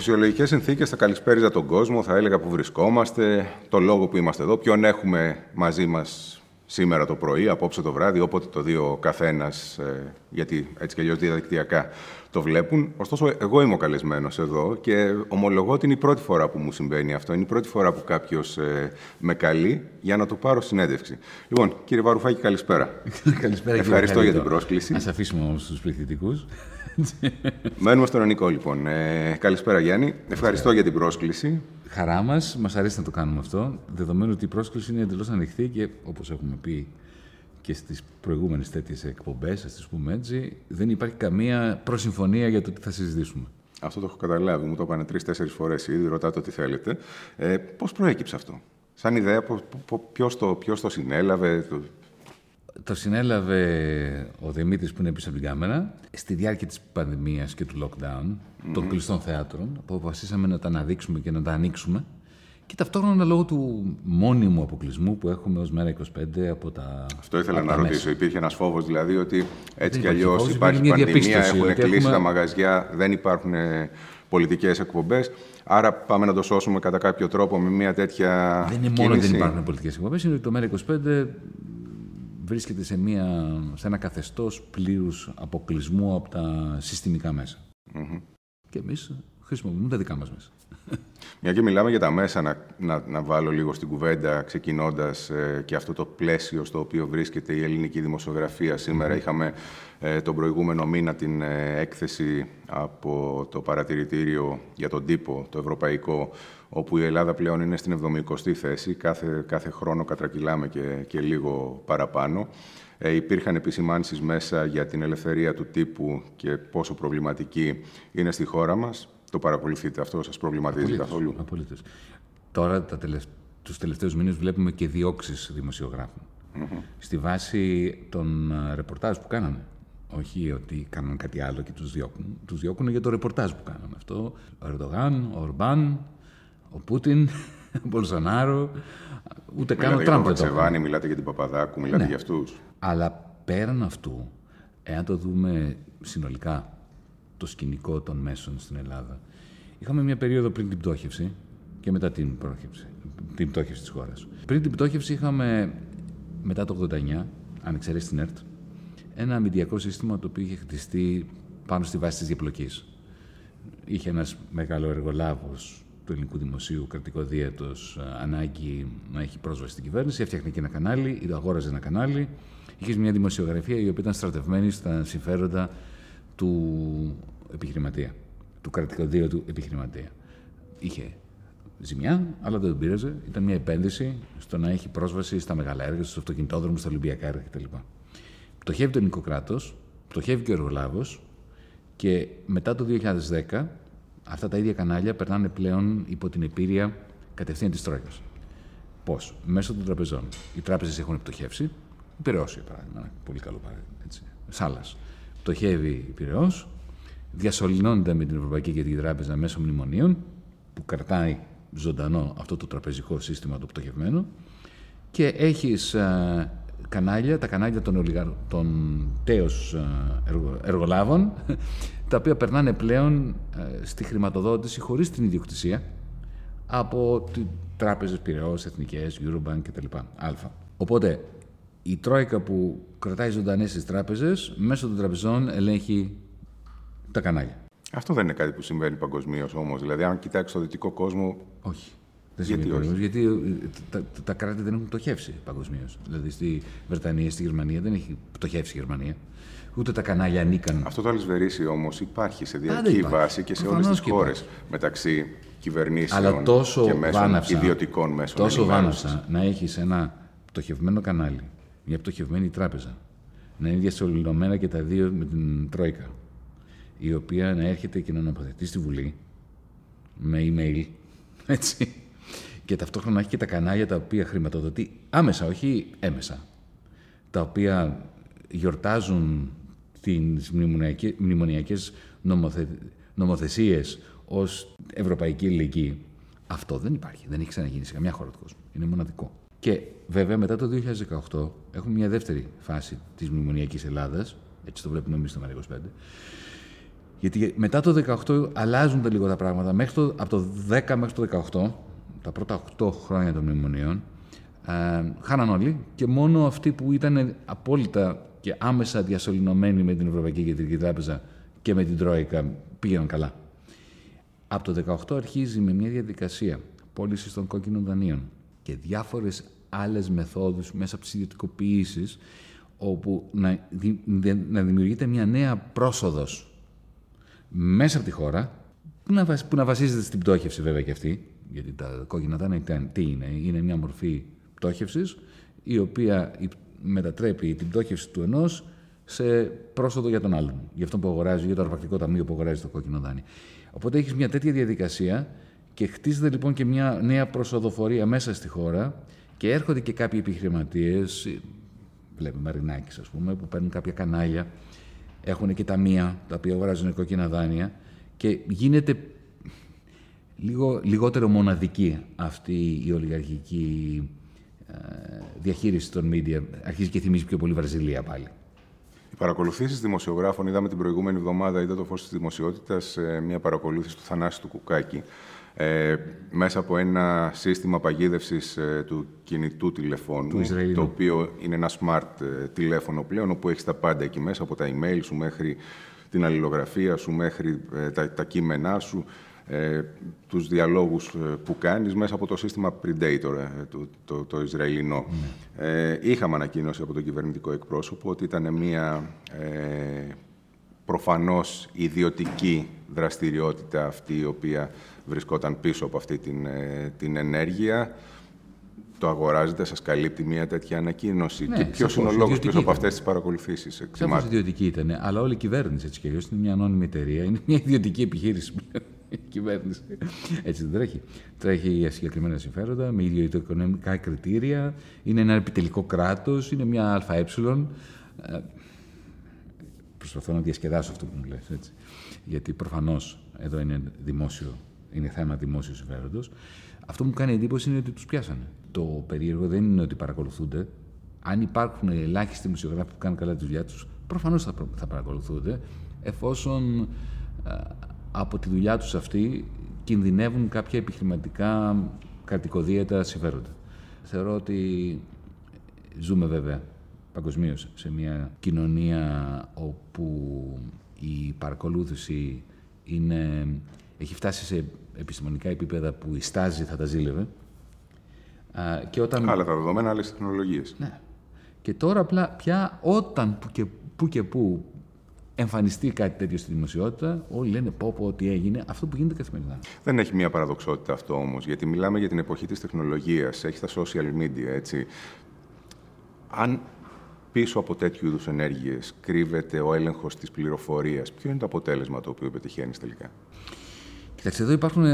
Υπό φυσιολογικές συνθήκες θα καλησπέριζα τον κόσμο, θα έλεγα που βρισκόμαστε, το λόγο που είμαστε εδώ, ποιον έχουμε μαζί μας σήμερα το πρωί, απόψε το βράδυ, όποτε το δει ο καθένας, ε, γιατί έτσι κι αλλιώς διαδικτυακά το βλέπουν. Ωστόσο, εγώ είμαι ο καλεσμένος εδώ και ομολογώ ότι είναι η πρώτη φορά που μου συμβαίνει αυτό. Είναι η πρώτη φορά που κάποιος ε, με καλεί για να το πάρω συνέντευξη. Λοιπόν, κύριε Βαρουφάκη, καλησπέρα. καλησπέρα Ευχαριστώ για την πρόσκληση. Α αφήσουμε όμως τους πληθυντικούς. Μένουμε στον Ενικό, λοιπόν. Ε, καλησπέρα, Γιάννη. Ευχαριστώ για την πρόσκληση. Χαρά μας. Μας αρέσει να το κάνουμε αυτό. Δεδομένου ότι η πρόσκληση είναι εντελώς ανοιχτή και όπως έχουμε πει και στις προηγούμενες τέτοιες εκπομπές, ας τις πούμε έτσι, δεν υπάρχει καμία προσυμφωνία για το τι θα συζητήσουμε. Αυτό το έχω καταλάβει. Μου το είπανε τρει-τέσσερι φορές ήδη. Ρωτάτε τι θέλετε. Ε, Πώς προέκυψε αυτό, Σαν ιδέα, ποιος το, ποιος το συνέλαβε, το... Το συνέλαβε ο Δημήτρης που είναι πίσω από την κάμερα στη διάρκεια της πανδημίας και του lockdown mm-hmm. των κλειστών θεάτρων, που αποφασίσαμε να τα αναδείξουμε και να τα ανοίξουμε και ταυτόχρονα λόγω του μόνιμου αποκλεισμού που έχουμε ως μέρα 25 από τα. Αυτό ήθελα να ρωτήσω. Υπήρχε ένας φόβος δηλαδή ότι έτσι κι αλλιώς υπάρχει πανδημία, έχουν κλείσει έχουμε... τα μαγαζιά, δεν υπάρχουν ε, πολιτικές εκπομπές. Άρα πάμε να το σώσουμε κατά κάποιο τρόπο με μια τέτοια. Δεν είναι μόνο ότι δεν υπάρχουν πολιτικές εκπομπές, είναι ότι το μέρα 25 βρίσκεται σε, μια, σε ένα καθεστώς πλήρους αποκλεισμού από τα συστημικά μέσα. Mm-hmm. Και εμείς χρησιμοποιούμε τα δικά μας μέσα. Μια και μιλάμε για τα μέσα, να, να, να βάλω λίγο στην κουβέντα, ξεκινώντας ε, και αυτό το πλαίσιο στο οποίο βρίσκεται η ελληνική δημοσιογραφία. Σήμερα είχαμε ε, τον προηγούμενο μήνα την ε, έκθεση από το παρατηρητήριο για τον τύπο, το ευρωπαϊκό, όπου η Ελλάδα πλέον είναι στην 70η θέση. Κάθε, κάθε χρόνο κατρακυλάμε και, και λίγο παραπάνω. Ε, υπήρχαν επισημάνσεις μέσα για την ελευθερία του τύπου και πόσο προβληματική είναι στη χώρα μας. Το παρακολουθείτε αυτό, σας προβληματίζει απολύτως, καθόλου; Απολύτως. Τώρα, τα τελευ... τους τελευταίους μήνες, βλέπουμε και διώξεις δημοσιογράφων. Στη βάση των ε, ρεπορτάζ που κάνανε. Όχι ότι κάναν κάτι άλλο και τους διώκουν. Τους διώκουν για το ρεπορτάζ που κάνανε. Αυτό, ο Ερντογάν, ο Ορμπάν, ο Πούτιν, ο Μπολσονάρο, ούτε καν ο Τραμπ. Μιλάτε για τον μιλάτε για την Παπαδάκου, μιλάτε ναι. για αυτούς. Αλλά πέραν αυτού, εάν το δούμε συνολικά, το σκηνικό των μέσων στην Ελλάδα. Είχαμε μια περίοδο πριν την πτώχευση και μετά την, πρόχευση, την πτώχευση της χώρας. Πριν την πτώχευση είχαμε, μετά το 89, αν εξαιρέσει την ΕΡΤ, ένα αμυντιακό σύστημα το οποίο είχε χτιστεί πάνω στη βάση της διαπλοκής. Είχε ένας μεγάλος εργολάβος του ελληνικού δημοσίου, κρατικό δίαιτος, ανάγκη να έχει πρόσβαση στην κυβέρνηση, έφτιαχνε και ένα κανάλι, ή το αγόραζε ένα κανάλι. Είχες μια δημοσιογραφία η οποία ήταν στρατευμένη στα συμφέροντα του επιχειρηματία, του κρατικοδίου του επιχειρηματία. Είχε ζημιά, αλλά δεν τον πήραζε. Ήταν μια επένδυση στο να έχει πρόσβαση στα μεγάλα έργα, στους αυτοκινητόδρομους, στα Ολυμπιακά έργα κτλ. Πτωχεύει το ελληνικό κράτος, πτωχεύει και ο εργολάβος και μετά το 2010 αυτά τα ίδια κανάλια περνάνε πλέον υπό την επίρρεια κατευθείαν της Τρόικας. Πώς, μέσω των τραπεζών. Οι τράπεζες έχουν πτωχεύσει. Η Πυραιώσια, παράδειγμα, ένα πολύ καλό παράδειγμα. Σάλα πτωχεύει η Πυραιός, διασωληνώνεται με την Ευρωπαϊκή Κεντρική Τράπεζα μέσω μνημονίων, που κρατάει ζωντανό αυτό το τραπεζικό σύστημα το πτωχευμένο, και έχεις ε, κανάλια, τα κανάλια των, ολιγα... των τέος ε, εργολάβων, τα οποία περνάνε πλέον ε, στη χρηματοδότηση χωρίς την ιδιοκτησία από τράπεζες Πυραιός, Εθνικές, Eurobank κτλ. Α. Οπότε η Τρόικα που κρατάει ζωντανές τις τράπεζες, μέσω των τραπεζών ελέγχει τα κανάλια. Αυτό δεν είναι κάτι που συμβαίνει παγκοσμίως όμως. Δηλαδή, αν κοιτάξεις το δυτικό κόσμο. Όχι. Δεν γιατί όχι; Γιατί ε, τα, τα, κράτη δεν έχουν πτωχεύσει παγκοσμίως. Δηλαδή, στη Βρετανία, στη Γερμανία δεν έχει πτωχεύσει η Γερμανία. Ούτε τα κανάλια ανήκαν. Αυτό το αλυσβερίσι όμως υπάρχει σε διαρκή βάση και σε όλες τις χώρες μεταξύ κυβερνήσεων και μέσων ιδιωτικών μέσων. Τόσο βάναυσα να έχεις ένα πτωχευμένο κανάλι μια πτωχευμένη τράπεζα. Να είναι διασωληνωμένα και τα δύο με την Τρόικα. Η οποία να έρχεται και να αναποθετεί στη Βουλή με email. Έτσι. Και ταυτόχρονα να έχει και τα κανάλια τα οποία χρηματοδοτεί άμεσα, όχι έμεσα. Τα οποία γιορτάζουν τις μνημονιακές νομοθε... νομοθεσίες ως ευρωπαϊκή ελληνική. Αυτό δεν υπάρχει. Δεν έχει ξαναγίνει σε καμιά χώρα του κόσμου. Είναι μοναδικό. Και βέβαια μετά το 2018 έχουμε μια δεύτερη φάση της μνημονιακής Ελλάδας, έτσι το βλέπουμε εμείς στο ΜΕΡΑ 25, Γιατί μετά το 18 αλλάζουν τα λίγο τα πράγματα. Μέχρι το, από το 10 μέχρι το 18, τα πρώτα 8 χρόνια των μνημονίων, ε, χάναν όλοι και μόνο αυτοί που ήταν απόλυτα και άμεσα διασωληνωμένοι με την Ευρωπαϊκή Κεντρική Τράπεζα και με την Τρόικα πήγαιναν καλά. Από το 18 αρχίζει με μια διαδικασία πώλησης των κόκκινων δανείων και διάφορες άλλες μεθόδους μέσα από τις ιδιωτικοποιήσεις όπου να, να δημιουργείται μια νέα πρόσοδος μέσα από τη χώρα που να, που να βασίζεται στην πτώχευση βέβαια και αυτή γιατί τα κόκκινα δάνεια τι είναι, είναι μια μορφή πτώχευσης η οποία μετατρέπει την πτώχευση του ενός σε πρόσοδο για τον άλλον. Για αυτό που αγοράζει, για το αρπακτικό ταμείο που αγοράζει το κόκκινο δάνειο. Οπότε έχεις μια τέτοια διαδικασία και χτίζεται λοιπόν και μια νέα προσοδοφορία μέσα στη χώρα και έρχονται και κάποιοι επιχειρηματίες, βλέπουμε Μαρινάκη, ας πούμε, που παίρνουν κάποια κανάλια, έχουν και ταμεία τα οποία αγοράζουν κόκκινα δάνεια και γίνεται λίγο, λιγότερο μοναδική αυτή η ολιγαρχική ε, διαχείριση των media. Αρχίζει και θυμίζει πιο πολύ Βραζιλία πάλι. Οι παρακολουθήσεις δημοσιογράφων, είδαμε την προηγούμενη εβδομάδα, είδα το φως της δημοσιότητας, ε, μια παρακολούθηση του Θανάση του Κουκάκη. Ε, μέσα από ένα σύστημα παγίδευσης ε, του κινητού τηλεφώνου, το οποίο είναι ένα smart ε, τηλέφωνο πλέον, όπου έχεις τα πάντα εκεί μέσα, από τα email σου μέχρι την αλληλογραφία σου, μέχρι τα, τα κείμενά σου, ε, τους διαλόγους ε, που κάνεις μέσα από το σύστημα Predator, ε, το, το, το Ισραηλινό. Ναι. Ε, είχαμε ανακοίνωση από τον κυβερνητικό εκπρόσωπο ότι ήταν μια ε, προφανώς ιδιωτική δραστηριότητα αυτή η οποία βρισκόταν πίσω από αυτή την, ε, την ενέργεια. Το αγοράζετε, σας καλύπτει μια τέτοια ανακοίνωση. Ναι, και ποιος είναι ο λόγος πίσω από αυτές τις παρακολουθήσεις. Σαφώς ιδιωτική ήταν, αλλά όλη η κυβέρνηση έτσι και αλλιώς είναι μια ανώνυμη εταιρεία, είναι μια ιδιωτική επιχείρηση η κυβέρνηση. Έτσι δεν τρέχει. Τρέχει για συγκεκριμένα συμφέροντα, με ιδιωτικονομικά κριτήρια, είναι ένα επιτελικό κράτος, είναι μια ΑΕ. Ε, προσπαθώ να διασκεδάσω αυτό που μου λες, έτσι. Γιατί προφανώς εδώ είναι δημόσιο, είναι θέμα δημόσιου συμφέροντος. Αυτό που μου κάνει εντύπωση είναι ότι τους πιάσανε. Το περίεργο δεν είναι ότι παρακολουθούνται. Αν υπάρχουν ελάχιστοι δημοσιογράφοι που κάνουν καλά τη δουλειά τους, προφανώς θα, θα παρακολουθούνται, εφόσον από τη δουλειά τους αυτή κινδυνεύουν κάποια επιχειρηματικά κρατικοδίαιτα συμφέροντα. Θεωρώ ότι ζούμε βέβαια παγκοσμίως σε μια κοινωνία όπου η παρακολούθηση είναι, έχει φτάσει σε επιστημονικά επίπεδα που η στάζη θα τα ζήλευε. Και όταν... Άλλα τα δεδομένα, άλλες τεχνολογίες. Ναι. Και τώρα πια όταν που και που, και που εμφανιστεί κάτι τέτοιο στη δημοσιότητα, όλοι λένε πω πω τι έγινε, αυτό που γίνεται καθημερινά. Δεν έχει μία παραδοξότητα αυτό όμως, γιατί μιλάμε για την εποχή της τεχνολογίας, έχει τα social media, έτσι. Αν πίσω από τέτοιου είδους ενέργειες κρύβεται ο έλεγχος της πληροφορίας, ποιο είναι το αποτέλεσμα το οποίο πετυχαίνεις τελικά; Κοιτάξτε, εδώ υπάρχουν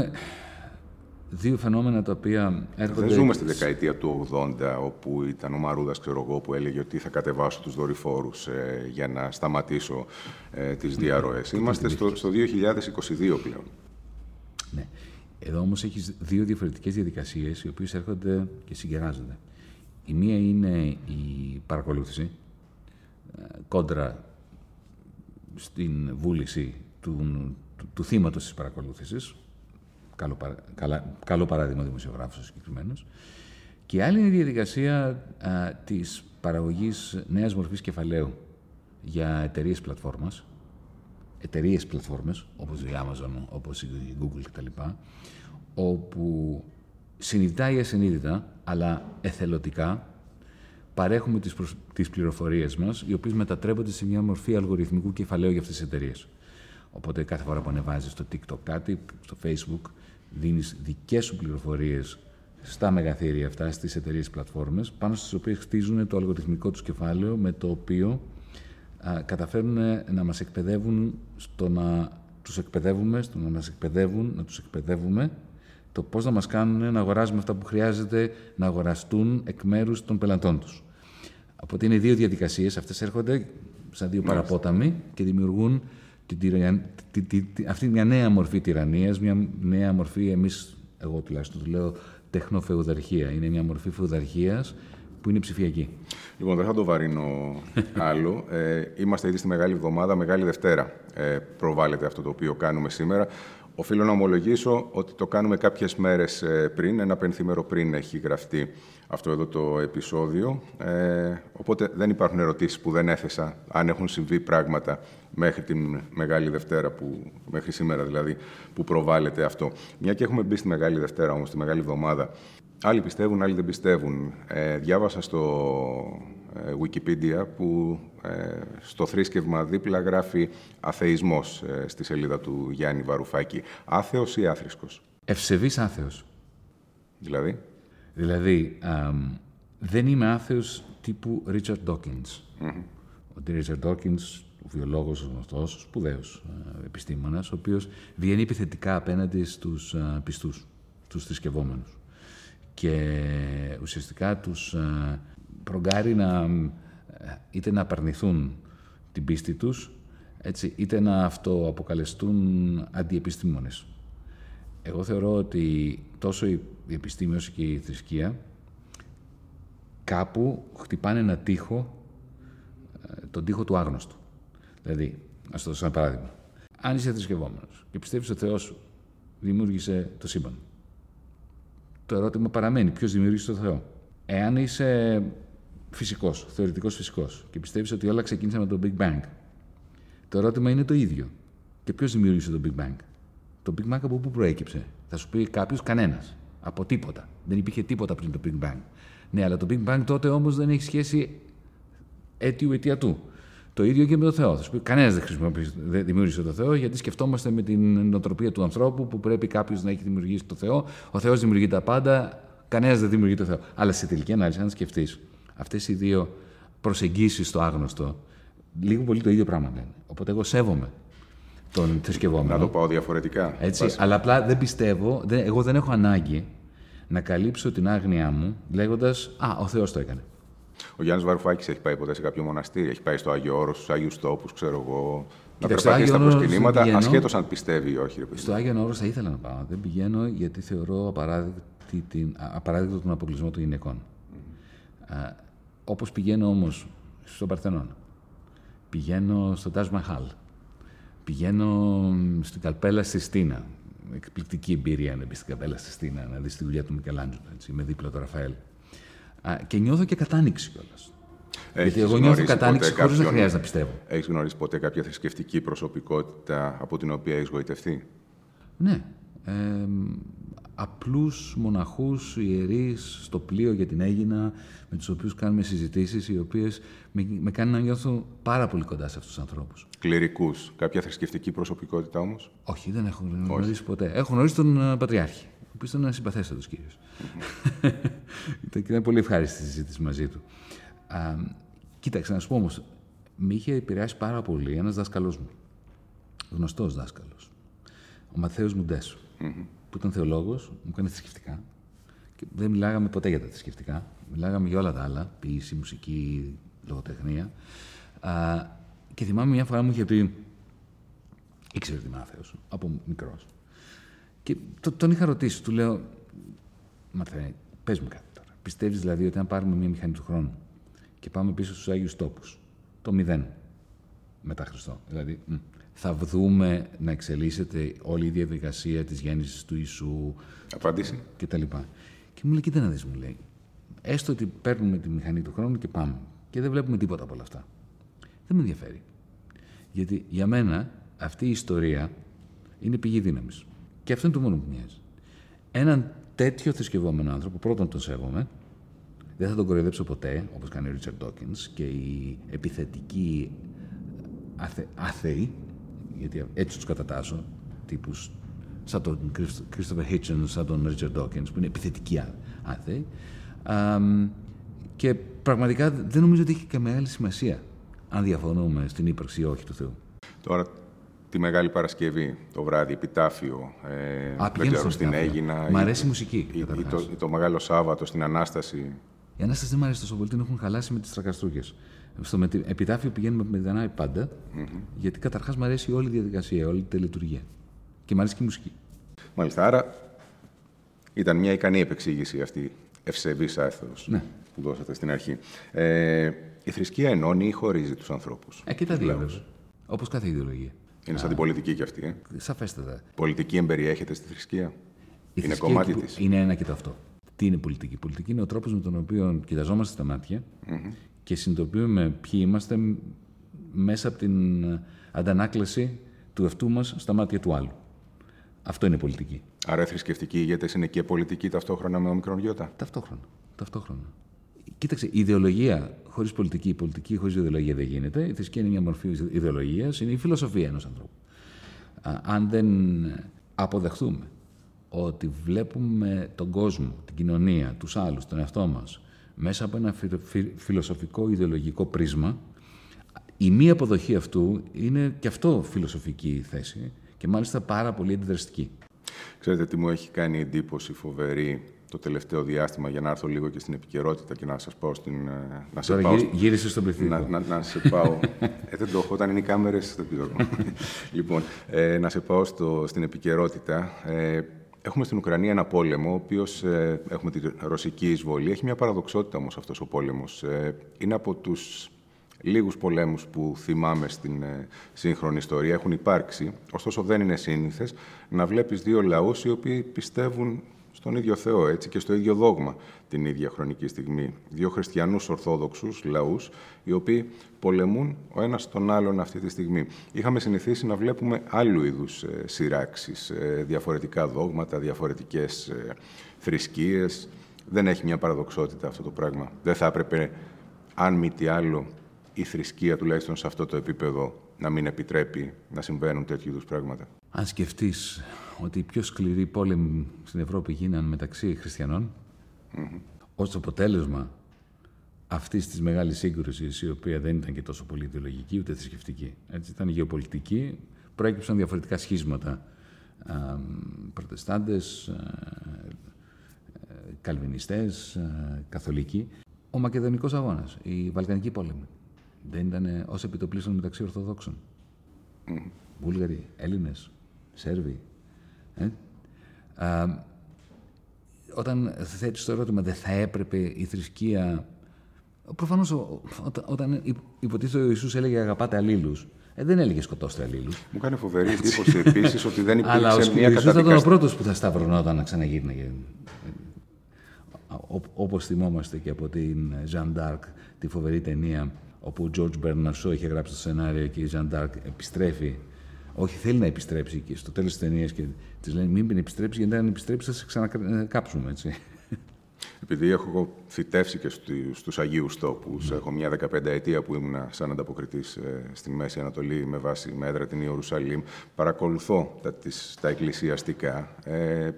δύο φαινόμενα τα οποία έρχονται... Δεν ζούμε στη δεκαετία του 80, όπου ήταν ο Μαρούδας, ξέρω εγώ, που έλεγε ότι θα κατεβάσω τους δορυφόρους ε, για να σταματήσω ε, τις διαρροές. Είμαστε στο, στο 2022 πλέον. Ναι. Εδώ όμως έχεις δύο διαφορετικές διαδικασίες, οι οποίες έρχονται και συγκεράζονται. Η μία είναι η παρακολούθηση, ε, κόντρα στην βούληση του, του, του θύματος της παρακολούθησης, Καλό, καλά, καλό παράδειγμα δημοσιογράφος συγκεκριμένος. Και άλλη είναι η διαδικασία α, της παραγωγής νέας μορφής κεφαλαίου για εταιρείες πλατφόρμας, εταιρείες πλατφόρμες, όπως η Amazon, όπως η Google κτλ., όπου συνειδητά ή ασυνείδητα, αλλά εθελοντικά, παρέχουμε τις, προσ... τις πληροφορίες μας, οι οποίες μετατρέπονται σε μια μορφή αλγοριθμικού κεφαλαίου για αυτές τις εταιρείες. Οπότε κάθε φορά που ανεβάζεις στο TikTok κάτι, στο Facebook, δίνεις δικές σου πληροφορίες στα μεγαθύρια αυτά, στις εταιρείες πλατφόρμες, πάνω στις οποίες χτίζουν το αλγοριθμικό τους κεφάλαιο, με το οποίο α, καταφέρουν να μας εκπαιδεύουν στο να τους εκπαιδεύουμε, στο να μας εκπαιδεύουν, να τους εκπαιδεύουμε, το πώς να μας κάνουν να αγοράζουμε αυτά που χρειάζεται να αγοραστούν εκ μέρους των πελατών τους. Οπότε είναι δύο διαδικασίες, αυτές έρχονται σαν δύο παραπόταμοι και δημιουργούν την τυρα... τη, τη, τη, αυτή μια νέα μορφή τυραννίας, μια νέα μορφή, εμείς, εγώ τουλάχιστον το λέω, τεχνοφεουδαρχία. Είναι μια μορφή φεουδαρχίας που που είναι ψηφιακή. Λοιπόν, δεν θα το βαρύνω άλλο. Ε, είμαστε ήδη στη Μεγάλη Εβδομάδα, Μεγάλη Δευτέρα ε, προβάλλεται αυτό το οποίο κάνουμε σήμερα. Οφείλω να ομολογήσω ότι το κάνουμε κάποιες μέρες ε, πριν, ένα πενθήμερο πριν έχει γραφτεί αυτό εδώ το επεισόδιο. Ε, οπότε δεν υπάρχουν ερωτήσεις που δεν έθεσα, αν έχουν συμβεί πράγματα μέχρι την Μεγάλη Δευτέρα, που, μέχρι σήμερα δηλαδή, που προβάλλεται αυτό. Μια και έχουμε μπει στη Μεγάλη Δευτέρα όμως, στη Μεγάλη Εβδομάδα, άλλοι πιστεύουν, άλλοι δεν πιστεύουν. Ε, διάβασα στο ε, Wikipedia που ε, στο θρήσκευμα δίπλα γράφει αθεϊσμός ε, στη σελίδα του Γιάννη Βαρουφάκη. Άθεος ή άθρησκος. Ευσεβής άθεος. Δηλαδή; Δηλαδή, δεν είμαι άθεος τύπου Richard Dawkins. Ο Richard Dawkins, ο βιολόγος ο γνωστός, ο σπουδαίος επιστήμονας, ο οποίος βγαίνει επιθετικά απέναντι στους πιστούς, στους θρησκευόμενους. Και ουσιαστικά τους προγκάρει να, είτε να απαρνηθούν την πίστη τους, έτσι, είτε να αυτοαποκαλεστούν αντιεπιστήμονες. Εγώ θεωρώ ότι τόσο η επιστήμη όσο και η θρησκεία κάπου χτυπάνε ένα τείχο, ε, τον τείχο του άγνωστου. Δηλαδή, ας το δώσω ένα παράδειγμα. Αν είσαι θρησκευόμενος και πιστεύεις ότι ο Θεός δημιούργησε το σύμπαν, το ερώτημα παραμένει, ποιος δημιούργησε το Θεό; Εάν είσαι φυσικός, θεωρητικός φυσικός, και πιστεύεις ότι όλα ξεκίνησαν με το Big Bang, το ερώτημα είναι το ίδιο. Και ποιος δημιούργησε το Big Bang; Το Big Bang από πού προέκυψε; Θα σου πει κάποιος κανένας. Από τίποτα. Δεν υπήρχε τίποτα πριν το Big Bang. Ναι, αλλά το Big Bang τότε όμως δεν έχει σχέση αίτιου αιτιατού. Το ίδιο και με το Θεό. Θα σου πει κανένας δεν, δεν δημιούργησε το Θεό, γιατί σκεφτόμαστε με την νοοτροπία του ανθρώπου που πρέπει κάποιος να έχει δημιουργήσει το Θεό. Ο Θεός δημιουργεί τα πάντα, κανένας δεν δημιουργεί το Θεό. Αλλά σε τελική ανάλυση, αν σκεφτείς αυτές οι δύο προσεγγίσεις στο άγνωστο, λίγο πολύ το ίδιο πράγμα λένε. Οπότε εγώ σέβομαι τον θρησκευόμενο. Να το πάω διαφορετικά. Έτσι, αλλά απλά δεν πιστεύω, δεν, εγώ δεν έχω ανάγκη να καλύψω την άγνοιά μου λέγοντας Α, ο Θεός το έκανε. Ο Γιάννης Βαρουφάκης έχει πάει ποτέ σε κάποιο μοναστήρι, έχει πάει στο Άγιο Όρος, στους Άγιους Τόπους, ξέρω εγώ. να περπατήσει στα προσκυνήματα, ασχέτως αν πιστεύει ή όχι. Ρε, στο Άγιο Όρος θα ήθελα να πάω. Δεν πηγαίνω γιατί θεωρώ απαράδεκτο τον αποκλεισμό των γυναικών. Mm. Όπως πηγαίνω όμως στο Παρθενόν, πηγαίνω στο Τάσ Μαχάλ, πηγαίνω στην Καλπέλα στη Στίνα. Εκπληκτική εμπειρία να μπει στην Καλπέλα στη Στίνα, να δεις τη δουλειά του Μικελάντζελο, έτσι, με δίπλα το Ραφαέλ. Και νιώθω και κατάνοιξη κιόλας. Γιατί εγώ νιώθω κατάνοιξη χωρίς να χρειάζεται να πιστεύω. Έχεις γνωρίσει ποτέ κάποια θρησκευτική προσωπικότητα από την οποία έχεις γοητευτεί; Ναι. Ε, απλούς μοναχούς, ιερείς, στο πλοίο για την Έγινα, με τους οποίους κάνουμε συζητήσεις, οι οποίες με, με κάνουν να νιώθω πάρα πολύ κοντά σε αυτούς τους ανθρώπους. Κληρικούς. Κάποια θρησκευτική προσωπικότητα όμως; Όχι, δεν έχω γνωρίσει ποτέ. Έχω γνωρίσει τον uh, Πατριάρχη, ο οποίος ήταν ένας συμπαθέστατος κύριος. Mm-hmm. ήταν πολύ ευχάριστη συζήτηση μαζί του. Α, κοίταξε, να σου πω όμως, με είχε επηρεάσει πάρα πολύ ένας δάσκαλός μου. Γνωστός δάσκαλος. Ο Μαθαίος Μουντέσου που ήταν θεολόγος, μου έκανε θρησκευτικά. Και δεν μιλάγαμε ποτέ για τα θρησκευτικά. Μιλάγαμε για όλα τα άλλα, ποιήση, μουσική, λογοτεχνία. Α, και θυμάμαι μια φορά μου είχε πει, ήξερε ότι είμαι άθεος, από μικρός. Και το, τον είχα ρωτήσει, του λέω, Μαρθέ, πες μου κάτι τώρα. Πιστεύεις δηλαδή ότι αν πάρουμε μια μηχανή του χρόνου και πάμε πίσω στους Άγιους Τόπους, το μηδέν μετά Χριστό, δηλαδή θα δούμε να εξελίσσεται όλη η διαδικασία της γέννησης του Ιησού Απάντηση. και τα λοιπά. Και μου λέει, κοίτα να δεις, μου λέει, έστω ότι παίρνουμε τη μηχανή του χρόνου και πάμε και δεν βλέπουμε τίποτα από όλα αυτά. Δεν με ενδιαφέρει. Γιατί για μένα αυτή η ιστορία είναι πηγή δύναμης. Και αυτό είναι το μόνο που μοιάζει. Έναν τέτοιο θρησκευόμενο άνθρωπο, πρώτον τον σέβομαι, δεν θα τον κοροϊδέψω ποτέ, όπως κάνει ο Ρίτσαρντ Ντόκινς και η επιθετική άθεη, γιατί έτσι τους κατατάσσω, τύπους σαν τον Christopher Hitchens, σαν τον Richard Dawkins, που είναι επιθετικοί άθεοι. και πραγματικά δεν νομίζω ότι έχει καμία άλλη σημασία αν διαφωνούμε στην ύπαρξη ή όχι του Θεού. Τώρα, τη Μεγάλη Παρασκευή, το βράδυ, επιτάφιο, ε, Α, δεν ξέρω, στην Έγινα. Μ' αρέσει η, μουσική. Ή, το, το, Μεγάλο Σάββατο, στην Ανάσταση. Η Ανάσταση δεν μου αρέσει τόσο πολύ, την έχουν χαλάσει με τις τρακαστρούχε. Στο επιτάφιο πηγαίνουμε με την πάντα, mm-hmm. γιατί καταρχάς μου αρέσει όλη η διαδικασία, όλη η τελετουργία. Και μου αρέσει και η μουσική. Μάλιστα. Άρα ήταν μια ικανή επεξήγηση αυτή ευσεβής άθεος Ναι. που δώσατε στην αρχή. Ε, η θρησκεία ενώνει ή χωρίζει τους ανθρώπους; Ε, και τα δύο, βέβαια. Όπως κάθε ιδεολογία. Είναι σαν την πολιτική κι αυτή. Ε. Σαφέστατα. Πολιτική εμπεριέχεται στη θρησκεία. Η είναι θρησκεία κομμάτι και- της. Είναι ένα και το αυτό. Τι είναι πολιτική; Η πολιτική είναι ο τρόπος με τον οποίο κοιταζόμαστε στα ματια και συνειδητοποιούμε ποιοι είμαστε μ- μέσα από την ε, αντανάκλαση του εαυτού μας στα μάτια του άλλου. Αυτό είναι πολιτική. Άρα οι θρησκευτικοί ηγέτες είναι και πολιτικοί ταυτόχρονα με ομικρον γιώτα; Ταυτόχρονα. Ταυτόχρονα. Κοίταξε, η ιδεολογία χωρίς πολιτική, η πολιτική χωρίς ιδεολογία δεν γίνεται. Η θρησκεία είναι μια μορφή ιδεολογίας, είναι η φιλοσοφία ενός ανθρώπου. Α, αν δεν αποδεχθούμε ότι βλέπουμε τον κόσμο, την κοινωνία, τους άλλους, τον εαυτό μας, μέσα από ένα φι- φι- φιλοσοφικό ιδεολογικό πρίσμα, η μη αποδοχή αυτού είναι και αυτό φιλοσοφική θέση και μάλιστα πάρα πολύ αντιδραστική. Ξέρετε τι μου έχει κάνει εντύπωση φοβερή το τελευταίο διάστημα για να έρθω λίγο και στην επικαιρότητα και να σας πάω στην... ε, Να σε Τώρα πάω γύρι- γύρισε στον πληθυσμό. να, να, να σε πάω. ε, δεν το έχω. Όταν είναι οι κάμερες, δεν ξέρω. λοιπόν, ε, να σε πάω στο, στην επικαιρότητα. Ε, έχουμε στην Ουκρανία ένα πόλεμο, ο οποίος ε, έχουμε τη ρωσική εισβολή. Έχει μια παραδοξότητα όμως αυτός ο πόλεμος. Ε, είναι από τους λίγους πολέμους που θυμάμαι στην ε, σύγχρονη ιστορία. Έχουν υπάρξει. Ωστόσο, δεν είναι σύνηθες να βλέπεις δύο λαούς οι οποίοι πιστεύουν στον ίδιο Θεό έτσι, και στο ίδιο δόγμα την ίδια χρονική στιγμή. Δύο χριστιανούς ορθόδοξους λαούς, οι οποίοι πολεμούν ο ένας τον άλλον αυτή τη στιγμή. Είχαμε συνηθίσει να βλέπουμε άλλου είδους ε, σειράξεις, ε, διαφορετικά δόγματα, διαφορετικές ε, θρησκείες. Δεν έχει μια παραδοξότητα αυτό το πράγμα. Δεν θα έπρεπε, αν μη τι άλλο, η θρησκεία τουλάχιστον σε αυτό το επίπεδο να μην επιτρέπει να συμβαίνουν τέτοιου είδους πράγματα. Αν σκεφτείς ότι οι πιο σκληροί πόλεμοι στην Ευρώπη γίναν μεταξύ χριστιανών, ως αποτέλεσμα αυτής της μεγάλης σύγκρουσης, η οποία δεν ήταν και τόσο πολύ ιδεολογική ούτε θρησκευτική, έτσι, ήταν γεωπολιτική, προέκυψαν διαφορετικά σχίσματα. Α, προτεστάντες, α, ε, καλβινιστές, α, καθολικοί. Ο Μακεδονικός αγώνας, η Βαλκανική πόλεμη, δεν ήταν ως επιτοπλίστων μεταξύ Ορθοδόξων. Βούλγαροι, Έλληνες, Σέρβοι. Ε; Α, όταν θέτεις το ερώτημα δεν θα έπρεπε η θρησκεία... Προφανώς ο- όταν, όταν υπ- υποτίθεται ο Ιησούς έλεγε αγαπάτε αλλήλους, ε, δεν έλεγε σκοτώστε αλλήλους. Μου κάνει φοβερή εντύπωση επίσης ότι δεν Αλλά ο υπήρξε μια Ιησούς θα ήταν ο καταδικαστική. πρώτος που θα σταυρωνόταν να ξαναγύρναγε. Ό- Όπως θυμόμαστε και από την Jeanne d'Arc, τη φοβερή ταινία, όπου ο George Bernard Shaw είχε γράψει το σενάριο και η Jeanne d'Arc επιστρέφει. Όχι, θέλει να επιστρέψει και στο τέλος της ταινίας και της λένε μην επιστρέψεις, γιατί αν επιστρέψεις θα σε ξανακάψουμε, έτσι. Επειδή έχω θητεύσει και στου- στους Αγίους τόπους, έχω μια 15 ετία που ήμουν σαν ανταποκριτής ε, στην Μέση Ανατολή με βάση με έδρα την Ιερουσαλήμ, παρακολουθώ τα, τις, τα εκκλησιαστικά. Ε,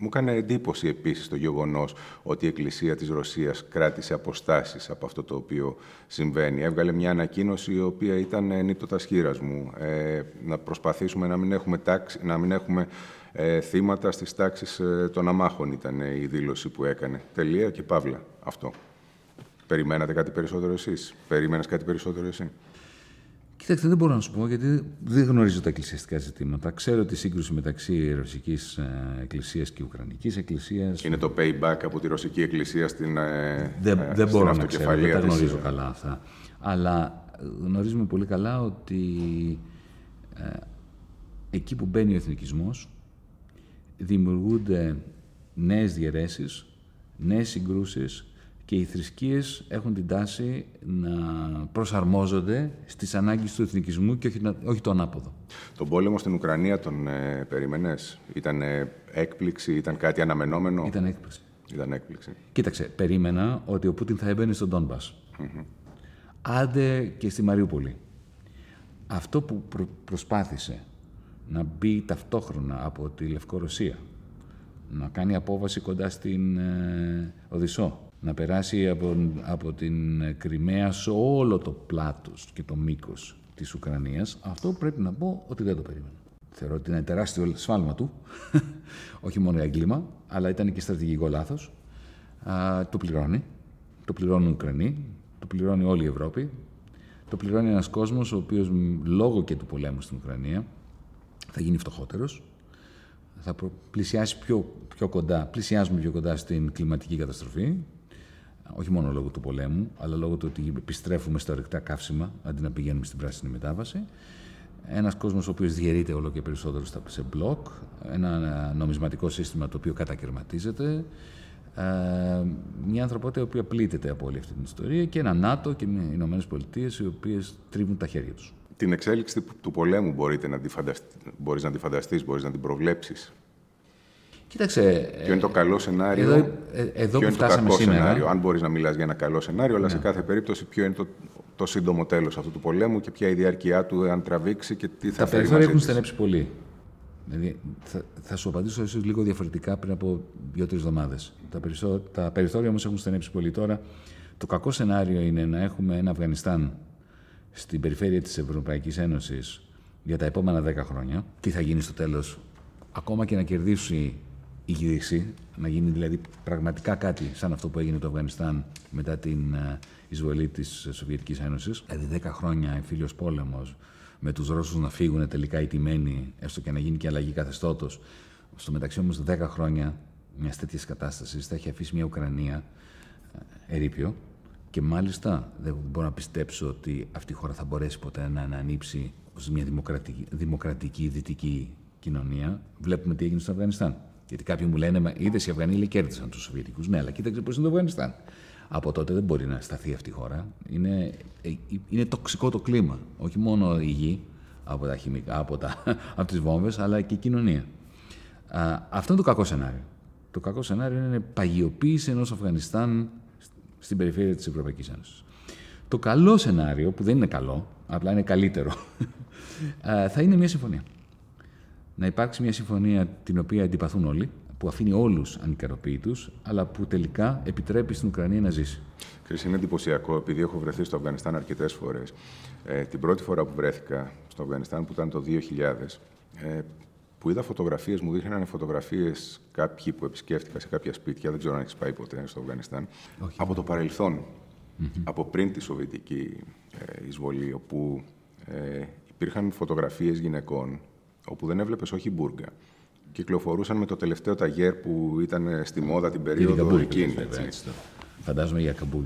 μου έκανε εντύπωση επίσης το γεγονός ότι η Εκκλησία της Ρωσίας κράτησε αποστάσεις από αυτό το οποίο συμβαίνει. Έβγαλε μια ανακοίνωση η οποία ήταν ε, νύπτωτας χείρας μου. Ε, να προσπαθήσουμε να μην έχουμε, τάξη, να μην έχουμε ε, θύματα στις τάξεις ε, των αμάχων ήταν ε, η δήλωση που έκανε. Τελεία και παύλα αυτό. Περιμένατε κάτι περισσότερο εσείς; Περίμενες κάτι περισσότερο εσύ; Κοιτάξτε, δεν μπορώ να σου πω γιατί δεν γνωρίζω τα εκκλησιαστικά ζητήματα. Ξέρω τη σύγκρουση μεταξύ Ρωσικής ε, Εκκλησίας και Ουκρανικής Εκκλησίας. Είναι το payback από τη Ρωσική Εκκλησία στην, ε, Δεν, ε, δεν στην μπορώ να ξέρω, δεν αυτοκεφαλία τα της. γνωρίζω καλά αυτά. Αλλά ε, γνωρίζουμε πολύ καλά ότι ε, εκεί που μπαίνει ο εθνικισμός δημιουργούνται νέες διαιρέσεις, νέες συγκρούσεις και οι θρησκείες έχουν την τάση να προσαρμόζονται στις ανάγκες του εθνικισμού και όχι, να- όχι το ανάποδο. Τον πόλεμο στην Ουκρανία τον ε, περίμενες; Ήταν ε, έκπληξη, ήταν κάτι αναμενόμενο; Ήταν έκπληξη. Ήταν έκπληξη. Κοίταξε, περίμενα ότι ο Πούτιν θα έμπαινε στον Ντόνμπας. Άντε και στη Μαριούπολη. Αυτό που προ- προσπάθησε να μπει ταυτόχρονα από τη Λευκορωσία, να κάνει απόβαση κοντά στην ε, Οδυσσό, να περάσει από, από την ε, Κρυμαία σε όλο το πλάτος και το μήκος της Ουκρανίας, αυτό πρέπει να πω ότι δεν το περίμενα. Θεωρώ ότι είναι τεράστιο σφάλμα του, όχι μόνο έγκλημα, αλλά ήταν και στρατηγικό λάθος. Α, το πληρώνει, το πληρώνουν οι Ουκρανοί, το πληρώνει όλη η Ευρώπη, το πληρώνει ένας κόσμος ο οποίος μ, λόγω και του πολέμου στην Ουκρανία θα γίνει φτωχότερος, θα πλησιάσει πιο, πιο κοντά, πλησιάζουμε πιο κοντά στην κλιματική καταστροφή, όχι μόνο λόγω του πολέμου, αλλά λόγω του ότι επιστρέφουμε στα ορεικτά καύσιμα αντί να πηγαίνουμε στην πράσινη μετάβαση. Ένας κόσμος ο οποίος διαιρείται όλο και περισσότερο σε μπλοκ, ένα νομισματικό σύστημα το οποίο κατακαιρματίζεται, ε, μια ανθρωπότητα η οποία πλήττεται από όλη αυτή την ιστορία και ένα ΝΑΤΟ και οι Ηνωμένες Πολιτείες οι οποίες τρίβουν τα χέρια τους. Την εξέλιξη του πολέμου μπορείτε να τη μπορείς να τη φανταστείς, μπορείς να την προβλέψεις. Κοίταξε. Ποιο είναι το καλό σενάριο; Εδώ, ε, εδώ ποιο είναι το κακό σήμερα. σενάριο; Αν μπορείς να μιλάς για ένα καλό σενάριο, αλλά σε ναι. κάθε περίπτωση ποιο είναι το, το σύντομο τέλος αυτού του πολέμου και ποια η διάρκεια του, αν τραβήξει και τι θα Τα περιθώρια έχουν στενέψει πολύ. Δηλαδή, θα, θα σου απαντήσω ίσως λίγο διαφορετικά πριν από δύο-τρεις εβδομάδες. Τα, τα περιθώρια όμως έχουν στενέψει πολύ τώρα. Το κακό σενάριο είναι να έχουμε ένα Αφγανιστάν στην περιφέρεια της Ευρωπαϊκής Ένωσης για τα επόμενα δέκα χρόνια. Τι θα γίνει στο τέλος, ακόμα και να κερδίσει η γύριση, να γίνει δηλαδή πραγματικά κάτι σαν αυτό που έγινε το Αφγανιστάν μετά την ε, εισβολή της Σοβιετικής Ένωσης. Δηλαδή 10 χρόνια εμφύλιος πόλεμος, με τους Ρώσους να φύγουν τελικά ιτημένοι, έστω και να γίνει και αλλαγή καθεστώτος. Στο μεταξύ όμως 10 χρόνια μιας τέτοιας κατάστασης θα έχει αφήσει μια Ουκρανία ε, ερήπιο και μάλιστα δεν μπορώ να πιστέψω ότι αυτή η χώρα θα μπορέσει ποτέ να ανανύψει ως μια δημοκρατική, δημοκρατική δυτική κοινωνία. Βλέπουμε τι έγινε στο Αφγανιστάν. Γιατί κάποιοι μου λένε, είδες οι Αφγανοί λέει, κέρδισαν τους Σοβιετικούς. Ναι, αλλά κοίταξε πώς είναι το Αφγανιστάν. Από τότε δεν μπορεί να σταθεί αυτή η χώρα. Είναι, ε, είναι τοξικό το κλίμα. Όχι μόνο η γη από τα χημικά, από, τα, από τις βόμβες, αλλά και η κοινωνία. Α, αυτό είναι το κακό σενάριο. Το κακό σενάριο είναι παγιοποίηση ενός Αφγανιστάν στην περιφέρεια της Ευρωπαϊκής Ένωσης. Το καλό σενάριο, που δεν είναι καλό, απλά είναι καλύτερο, θα είναι μια συμφωνία να υπάρξει μια συμφωνία την οποία αντιπαθούν όλοι, που αφήνει όλους ανικαροποιητού, αλλά που τελικά επιτρέπει στην Ουκρανία να ζήσει. Κρίση, είναι εντυπωσιακό, επειδή έχω βρεθεί στο Αφγανιστάν αρκετές φορές. Ε, την πρώτη φορά που βρέθηκα στο Αφγανιστάν, που ήταν το 2000, ε, που είδα φωτογραφίες, μου δείχνανε φωτογραφίες κάποιοι που επισκέφτηκα σε κάποια σπίτια, δεν ξέρω αν έχεις πάει ποτέ στο Αφγανιστάν, από το παρελθον από πριν τη Σοβιετική ε, εισβολή, όπου ε, υπήρχαν φωτογραφίες γυναικών όπου δεν έβλεπες όχι μπουργκα. Κυκλοφορούσαν με το τελευταίο ταγέρ που ήταν στη μόδα την περίοδο εκείνη. Φαντάζομαι για Καμπούλ.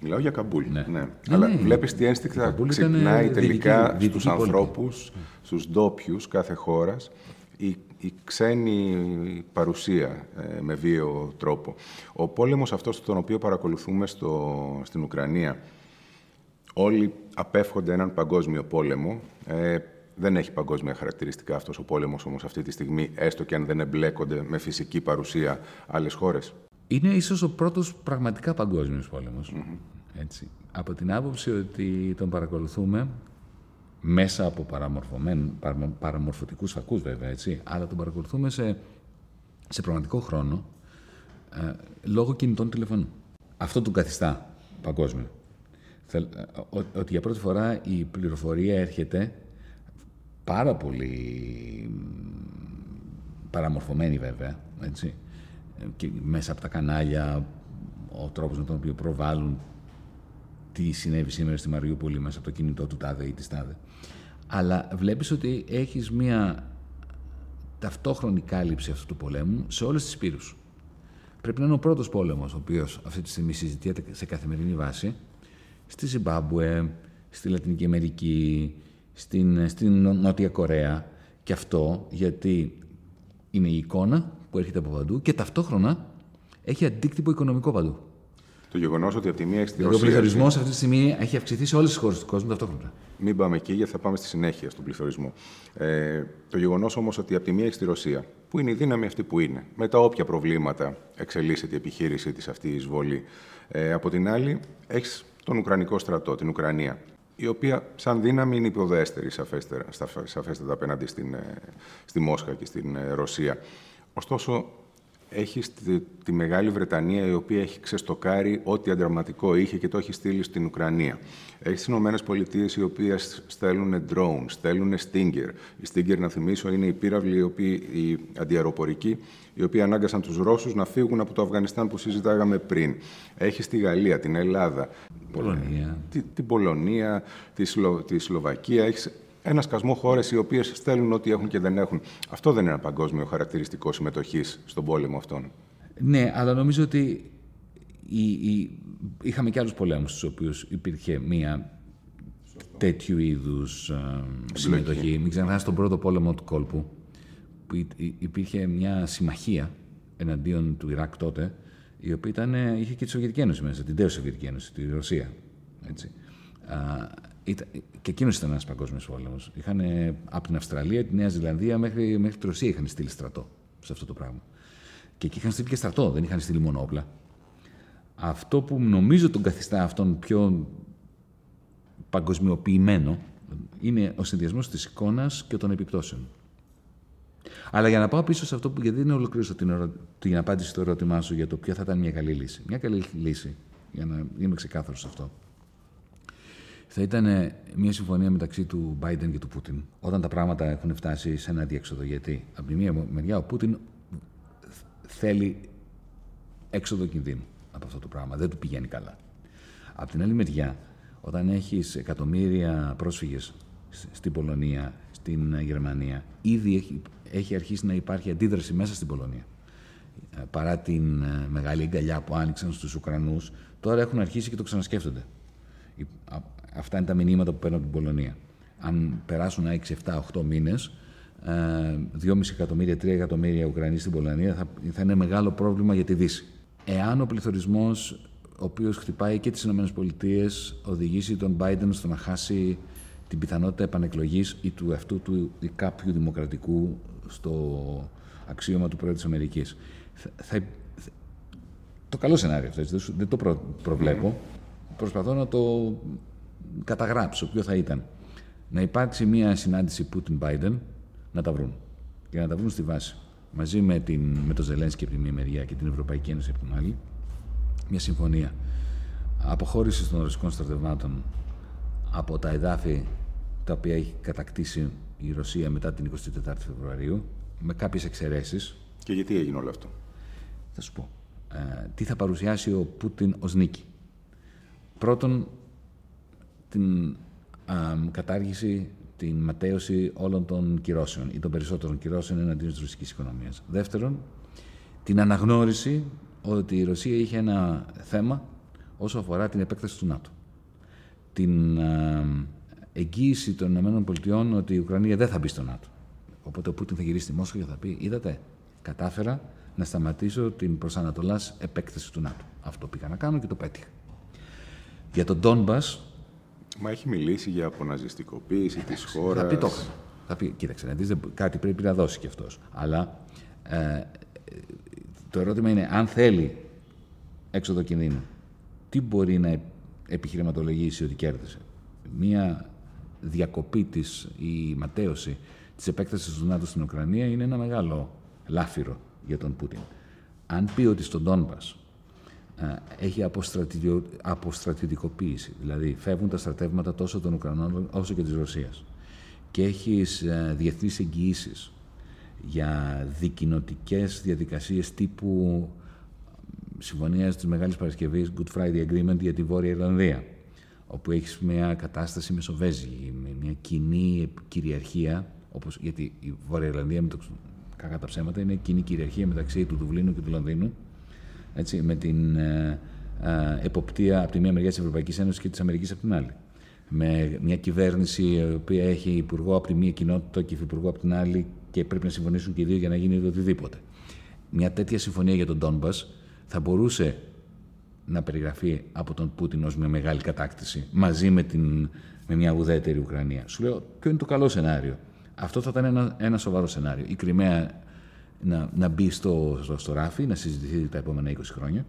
Μιλάω για Καμπούλ. Ναι. ναι. ναι Αλλά ναι, βλέπεις τι ένστικτα ξυπνάει τελικά στους ανθρώπους, στους ντόπιους κάθε χώρας η, η ξένη παρουσία ε, με βίαιο τρόπο. Ο πόλεμος αυτός τον οποίο παρακολουθούμε στο, στην Ουκρανία, όλοι απέφχονται έναν παγκόσμιο πόλεμο. Ε, δεν έχει παγκόσμια χαρακτηριστικά αυτός ο πόλεμος όμως αυτή τη στιγμή, έστω και αν δεν εμπλέκονται με φυσική παρουσία άλλες χώρες. Είναι ίσως ο πρώτος πραγματικά παγκόσμιος πόλεμος. Έτσι. Από την άποψη ότι τον παρακολουθούμε μέσα από παραμορφωτικούς φακούς βέβαια, έτσι, αλλά τον παρακολουθούμε σε, σε πραγματικό χρόνο ε, λόγω κινητών τηλεφώνων. Αυτό τον καθιστά παγκόσμιο. Ε, ότι για πρώτη φορά η πληροφορία έρχεται πάρα πολύ παραμορφωμένη βέβαια, έτσι. Και μέσα από τα κανάλια, ο τρόπος με τον οποίο προβάλλουν τι συνέβη σήμερα στη Μαριούπολη μέσα από το κινητό του τάδε ή της τάδε. Αλλά βλέπεις ότι έχεις μία ταυτόχρονη κάλυψη αυτού του πολέμου σε όλες τις πύρους. Πρέπει να είναι ο πρώτος πόλεμος, ο οποίος αυτή τη στιγμή συζητιέται σε καθημερινή βάση, στη Ζιμπάμπουε, στη Λατινική Αμερική, στην, στην Νότια Κορέα. Και αυτό γιατί είναι η εικόνα που έρχεται από παντού και ταυτόχρονα έχει αντίκτυπο οικονομικό παντού. Το γεγονός ότι από τη μία στη Ρωσία. Ο πληθωρισμός αυτή τη στιγμή έχει αυξηθεί σε όλες τις χώρες του κόσμου ταυτόχρονα. Μην πάμε εκεί, γιατί θα πάμε στη συνέχεια στον πληθωρισμό. Ε, το γεγονός όμως ότι από τη μία έχει στη Ρωσία, που είναι η δύναμη αυτή που είναι, με τα όποια προβλήματα εξελίσσεται η επιχείρησή της αυτή η εισβολή. Ε, από την άλλη, έχεις τον Ουκρανικό στρατό, την Ουκρανία, η οποία σαν δύναμη είναι υποδέστερη σαφέστατα απέναντι στην, ε, στη Μόσχα και στην ε, Ρωσία. Ωστόσο, έχει τη, Μεγάλη Βρετανία η οποία έχει ξεστοκάρει ό,τι αντραματικό είχε και το έχει στείλει στην Ουκρανία. Έχει τι Ηνωμένες Πολιτείες οι οποίες στέλνουν drones, στέλνουν Stinger. Η Stinger, να θυμίσω, είναι η πύραυλη, η αντιαεροπορική, οι οποίοι ανάγκασαν τους Ρώσους να φύγουν από το Αφγανιστάν που συζητάγαμε πριν. Έχει τη Γαλλία, την Ελλάδα, Πολωνία. την Πολωνία, τη, Σλο, τη Σλοβακία. Έχεις ένα σκασμό χώρες οι οποίες στέλνουν ό,τι έχουν και δεν έχουν. Αυτό δεν είναι ένα παγκόσμιο χαρακτηριστικό συμμετοχής στον πόλεμο αυτόν. Ναι, αλλά νομίζω ότι η, η, είχαμε και άλλους πολέμους στους οποίους υπήρχε μία τέτοιου είδους συμμετοχή. Μην ξεχνάς τον πρώτο πόλεμο του κόλπου, που υπήρχε μια συμμαχία εναντίον του Ιράκ τότε, η οποία ήταν, είχε και τη Σοβιετική Ένωση μέσα, την τέο Σοβιετική Ένωση, τη Ρωσία. Έτσι. Α, ήταν, και εκείνος ήταν ένας παγκόσμιος πόλεμος. Είχαν από την Αυστραλία, τη Νέα Ζηλανδία μέχρι, μέχρι τη Ρωσία είχαν στείλει στρατό σε αυτό το πράγμα. Και εκεί είχαν στείλει και στρατό, δεν είχαν στείλει μόνο όπλα. Αυτό που νομίζω τον καθιστά αυτόν πιο παγκοσμιοποιημένο είναι ο συνδυασμός της εικόνας και των επιπτώσεων. Αλλά για να πάω πίσω σε αυτό που γιατί δεν ολοκλήρωσα την, ερω... την απάντηση στο ερώτημά σου για το ποια θα ήταν μια καλή λύση. Μια καλή λύση, για να είμαι ξεκάθαρος σε αυτό, θα ήταν μια συμφωνία μεταξύ του Biden και του Πούτιν. Όταν τα πράγματα έχουν φτάσει σε ένα διέξοδο. Γιατί από τη μία μεριά ο Πούτιν θέλει έξοδο κινδύνου από αυτό το πράγμα. Δεν του πηγαίνει καλά. Από την άλλη μεριά, όταν έχεις εκατομμύρια πρόσφυγες στην Πολωνία, στην Γερμανία, ήδη έχει, έχει αρχίσει να υπάρχει αντίδραση μέσα στην Πολωνία. Ε, παρά την ε, μεγάλη αγκαλιά που άνοιξαν στους Ουκρανούς, τώρα έχουν αρχίσει και το ξανασκέφτονται. Αυτά είναι τα μηνύματα που παίρνουν από την Πολωνία. Αν περάσουν 6, 7, 8 μήνες, 2,5 εκατομμύρια, 3 εκατομμύρια Ουκρανοί στην Πολωνία θα, θα είναι μεγάλο πρόβλημα για τη Δύση. Εάν ο πληθωρισμός, ο οποίος χτυπάει και τις ΗΠΑ, οδηγήσει τον Biden στο να χάσει την πιθανότητα επανεκλογής ή του αυτού του ή κάποιου δημοκρατικού στο αξίωμα του Πρόεδρου της Αμερικής. το καλό σενάριο αυτό, δεν το προ, προβλέπω. Προσπαθώ να το καταγράψω ποιο θα ήταν. Να υπάρξει μια συνάντηση Putin-Biden να τα βρουν. Και να τα βρουν στη βάση. Μαζί με, την, με το Ζελένσκι από τη μία μεριά και την Ευρωπαϊκή Ένωση από την άλλη. Μια συμφωνία αποχώρησης των ρωσικών στρατευμάτων από τα εδάφη τα οποία έχει κατακτήσει η Ρωσία μετά την 24η Φεβρουαρίου, με κάποιες εξαιρέσεις. Και γιατί έγινε όλο αυτό; Θα σου πω. Ε, τι θα παρουσιάσει ο Πούτιν ως νίκη. Πρώτον, την κατάργηση, την ματέωση όλων των κυρώσεων ή των περισσότερων κυρώσεων εναντίον της ρωσικής οικονομίας. Δεύτερον, την αναγνώριση ότι η Ρωσία είχε ένα θέμα όσο αφορά την επέκταση του ΝΑΤΟ. Την εγγύηση των ΗΠΑ ότι η Ουκρανία δεν θα μπει στο ΝΑΤΟ. Οπότε ο Πούτιν θα γυρίσει στη Μόσχα και θα πει: Είδατε, κατάφερα να σταματήσω την προσανατολάς επέκταση του ΝΑΤΟ. Αυτό πήγα να κάνω και το πέτυχα. Για τον Ντόνμπας. Μα έχει μιλήσει για αποναζιστικοποίηση της χώρα. Θα πει το Θα πει, κοίταξε, να δεις, κάτι πρέπει να δώσει κι αυτός. Αλλά ε, το ερώτημα είναι αν θέλει έξοδο κινδύνου, τι μπορεί να επιχειρηματολογήσει ότι κέρδισε; Μία διακοπή της, η ματέωση της επέκτασης του ΝΑΤΟ στην Ουκρανία είναι ένα μεγάλο λάφυρο για τον Πούτιν. Αν πει ότι στον Ντόνμπας έχει αποστρατιωτικοποίηση, δηλαδή φεύγουν τα στρατεύματα τόσο των Ουκρανών όσο και της Ρωσίας. Και έχεις διεθνείς εγγυήσεις για δικοινοτικές διαδικασίες τύπου συμφωνίας της Μεγάλης Παρασκευής Good Friday Agreement για τη Βόρεια Ιρλανδία, όπου έχεις μια κατάσταση μεσοβέζικη, με μια κοινή κυριαρχία, όπως, γιατί η Βόρεια Ιρλανδία, με το, κακά τα ψέματα, είναι κοινή κυριαρχία μεταξύ του Δουβλίνου και του Λονδίνου, έτσι, με την ε, ε, εποπτεία από τη μία μεριά της Ευρωπαϊκής Ένωσης και της Αμερικής από την άλλη. Με μια κυβέρνηση η οποία έχει υπουργό από τη μία κοινότητα και υφυπουργό από την άλλη και πρέπει να συμφωνήσουν και οι δύο για να γίνει οτιδήποτε. Μια τέτοια συμφωνία για τον Ντόνμπας θα μπορούσε να περιγραφεί από τον Πούτιν ως μια μεγάλη κατάκτηση μαζί με, την, με μια ουδέτερη Ουκρανία. Σου λέω ποιο είναι το καλό σενάριο; Αυτό θα ήταν ένα, ένα σοβαρό σενάριο. Η Κρυμαία να, να μπει στο, στο, στο ράφι, να συζητηθεί τα επόμενα 20 χρόνια.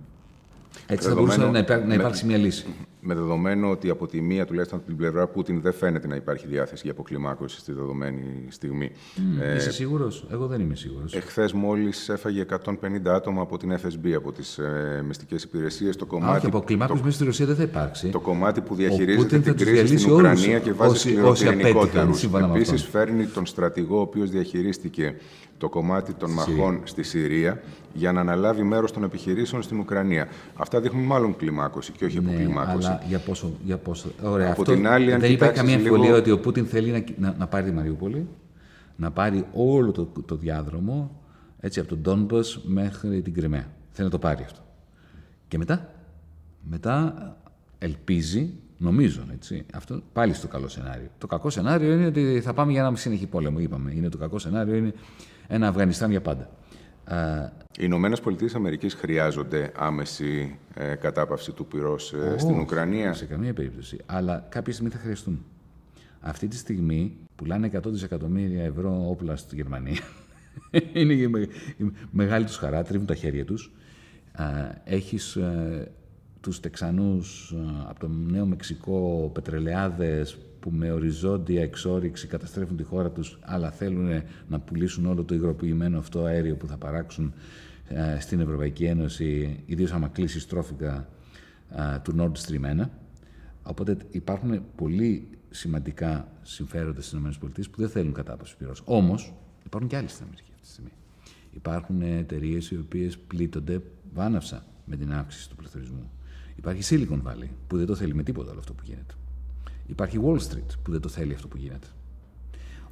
Έτσι θα μπορούσε να, να υπάρξει μια λύση. Με δεδομένο ότι από τη μία, τουλάχιστον από την πλευρά Πούτιν, δεν φαίνεται να υπάρχει διάθεση για αποκλιμάκωση στη δεδομένη στιγμή. Mm, ε, είσαι σίγουρος, Εγώ δεν είμαι σίγουρος. Εχθές μόλις έφαγε 150 άτομα από την FSB, από τις ε, μυστικές υπηρεσίες. Το κομμάτι. Όχι, αποκλιμάκωση μέσα στη Ρωσία δεν θα υπάρξει. Το κομμάτι που διαχειρίζεται την κρίση στην Ουκρανία και βάζει σκληροπυρηνικότερου. Επίσης, φέρνει τον στρατηγό ο οποίος διαχειρίστηκε το κομμάτι των μαχών στη Συρία για να αναλάβει μέρος των επιχειρήσεων στην Ουκρανία. Αυτά δείχνουν μάλλον κλιμάκωση και όχι ναι, αποκλιμάκωση. Αλλά για πόσο. Για πόσο ωραία, Από αυτό, την άλλη, αν δεν υπάρχει καμία λίγο... εμφιβολία ότι ο Πούτιν θέλει να, να, να, πάρει τη Μαριούπολη, να πάρει όλο το, το διάδρομο έτσι, από τον Ντόνμπας μέχρι την Κρυμαία. Θέλει να το πάρει αυτό. Και μετά, μετά ελπίζει, νομίζω, έτσι, αυτό πάλι στο καλό σενάριο. Το κακό σενάριο είναι ότι θα πάμε για ένα συνεχή πόλεμο, είπαμε. Είναι το κακό σενάριο, είναι ένα Αφγανιστάν για πάντα. Οι Ηνωμένες Πολιτείες Αμερικής χρειάζονται άμεση ε, κατάπαυση του πυρός ε, στην Ουκρανία. Σε καμία περίπτωση. Αλλά κάποια στιγμή θα χρειαστούν. Αυτή τη στιγμή πουλάνε 100 δισεκατομμύρια ευρώ όπλα στη Γερμανία. Είναι η, μεγάλη τους χαρά, τρίβουν τα χέρια τους. Έχεις ε, τους Τεξανούς από το Νέο Μεξικό, πετρελαιάδες που με οριζόντια εξόριξη καταστρέφουν τη χώρα τους, αλλά θέλουν να πουλήσουν όλο το υγροποιημένο αυτό αέριο που θα παράξουν ε, στην Ευρωπαϊκή Ένωση, ιδίως άμα κλείσει στρόφικα ε, του Nord Stream 1. Οπότε υπάρχουν πολύ σημαντικά συμφέροντα στις ΗΠΑ που δεν θέλουν κατάπαυση πυρός. Όμως υπάρχουν και άλλοι στην Αμερική αυτή τη στιγμή. Υπάρχουν εταιρείες οι οποίες πλήττονται βάναυσα με την αύξηση του πληθωρισμού. Υπάρχει Silicon Valley που δεν το θέλει με τίποτα όλο αυτό που γίνεται. Υπάρχει Wall Street που δεν το θέλει αυτό που γίνεται.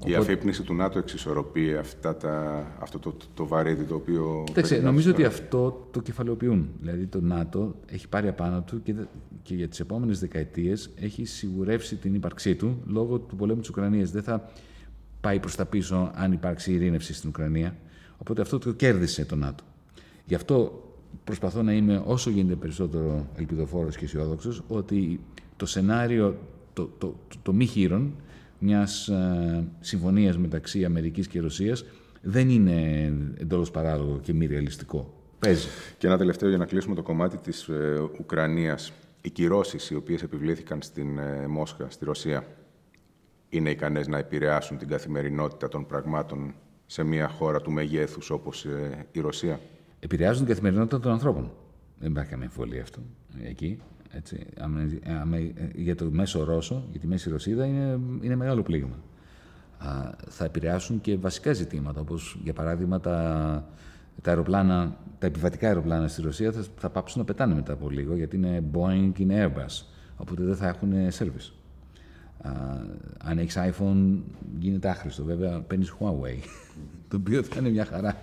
Η αφύπνιση του ΝΑΤΟ εξισορροπεί αυτά τα, αυτό το, το, το βαρύδι το οποίο... Κοιτάξτε, νομίζω ότι αυτό το κεφαλαιοποιούν. Δηλαδή το ΝΑΤΟ έχει πάρει απάνω του και, και για τις επόμενες δεκαετίες έχει σιγουρεύσει την ύπαρξή του λόγω του πολέμου της Ουκρανίας. Δεν θα πάει προς τα πίσω αν υπάρξει ειρήνευση στην Ουκρανία. Οπότε αυτό το κέρδισε το ΝΑΤΟ. Γι' αυτό προσπαθώ να είμαι όσο γίνεται περισσότερο ελπιδοφόρος και αισιόδοξος ότι το σενάριο, το, το, το, το μη χείρον, μιας ε, συμφωνίας μεταξύ Αμερικής και Ρωσίας δεν είναι εντόλως παράλογο και μη ρεαλιστικό. Παίζει. Και ένα τελευταίο για να κλείσουμε το κομμάτι της ε, Ουκρανίας. Οι κυρώσεις οι οποίες επιβλήθηκαν στην ε, Μόσχα, στη Ρωσία, είναι ικανές να επηρεάσουν την καθημερινότητα των πραγμάτων σε μια χώρα του μεγέθους όπως ε, η Ρωσία; Επηρεάζουν την καθημερινότητα των ανθρώπων. Δεν υπάρχει καμία εμφολία αυτό εκεί. Έτσι. για το μέσο Ρώσο, για τη μέση Ρωσίδα, είναι, είναι μεγάλο πλήγμα. Α, θα επηρεάσουν και βασικά ζητήματα, όπως για παράδειγμα τα, τα, αεροπλάνα, τα επιβατικά αεροπλάνα στη Ρωσία θα, θα πάψουν να πετάνε μετά από λίγο, γιατί είναι Boeing και είναι Airbus, οπότε δεν θα έχουν service. Α, αν έχεις iPhone γίνεται άχρηστο. Βέβαια, παίρνεις Huawei, το οποίο θα είναι μια χαρά.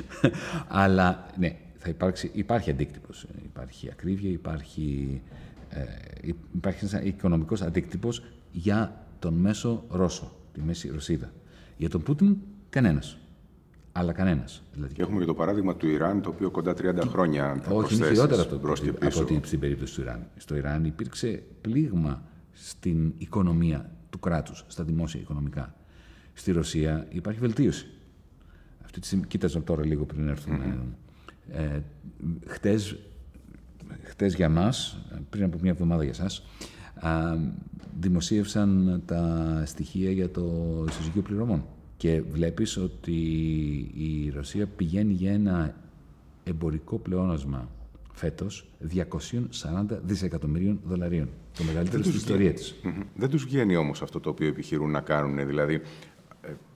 Αλλά ναι, θα υπάρξει, υπάρχει αντίκτυπος. Υπάρχει ακρίβεια, υπάρχει, ε, υπάρχει ένας οικονομικός αντίκτυπος για τον μέσο Ρώσο, τη μέση Ρωσίδα. Για τον Πούτιν, κανένας. Αλλά κανένας. Δηλαδή. Και έχουμε και το παράδειγμα του Ιράν, το οποίο κοντά 30 χρόνια θα Όχι, είναι χειρότερο αυτό από, από την, στην περίπτωση του Ιράν. Στο Ιράν υπήρξε πλήγμα στην οικονομία του κράτους, στα δημόσια οικονομικά. Στη Ρωσία υπάρχει βελτίωση. Αυτή τη στιγμή, κοίταζα τώρα λίγο πριν έρθουμε ε, χτες, χτες για μας, πριν από μια εβδομάδα για σας, α, δημοσίευσαν τα στοιχεία για το συζυγείο πληρωμών. Και βλέπεις ότι η Ρωσία πηγαίνει για ένα εμπορικό πλεόνασμα φέτος 240 δισεκατομμυρίων δολαρίων. Το μεγαλύτερο στην ιστορία της. Δεν τους βγαίνει όμως αυτό το οποίο επιχειρούν να κάνουν. Δηλαδή,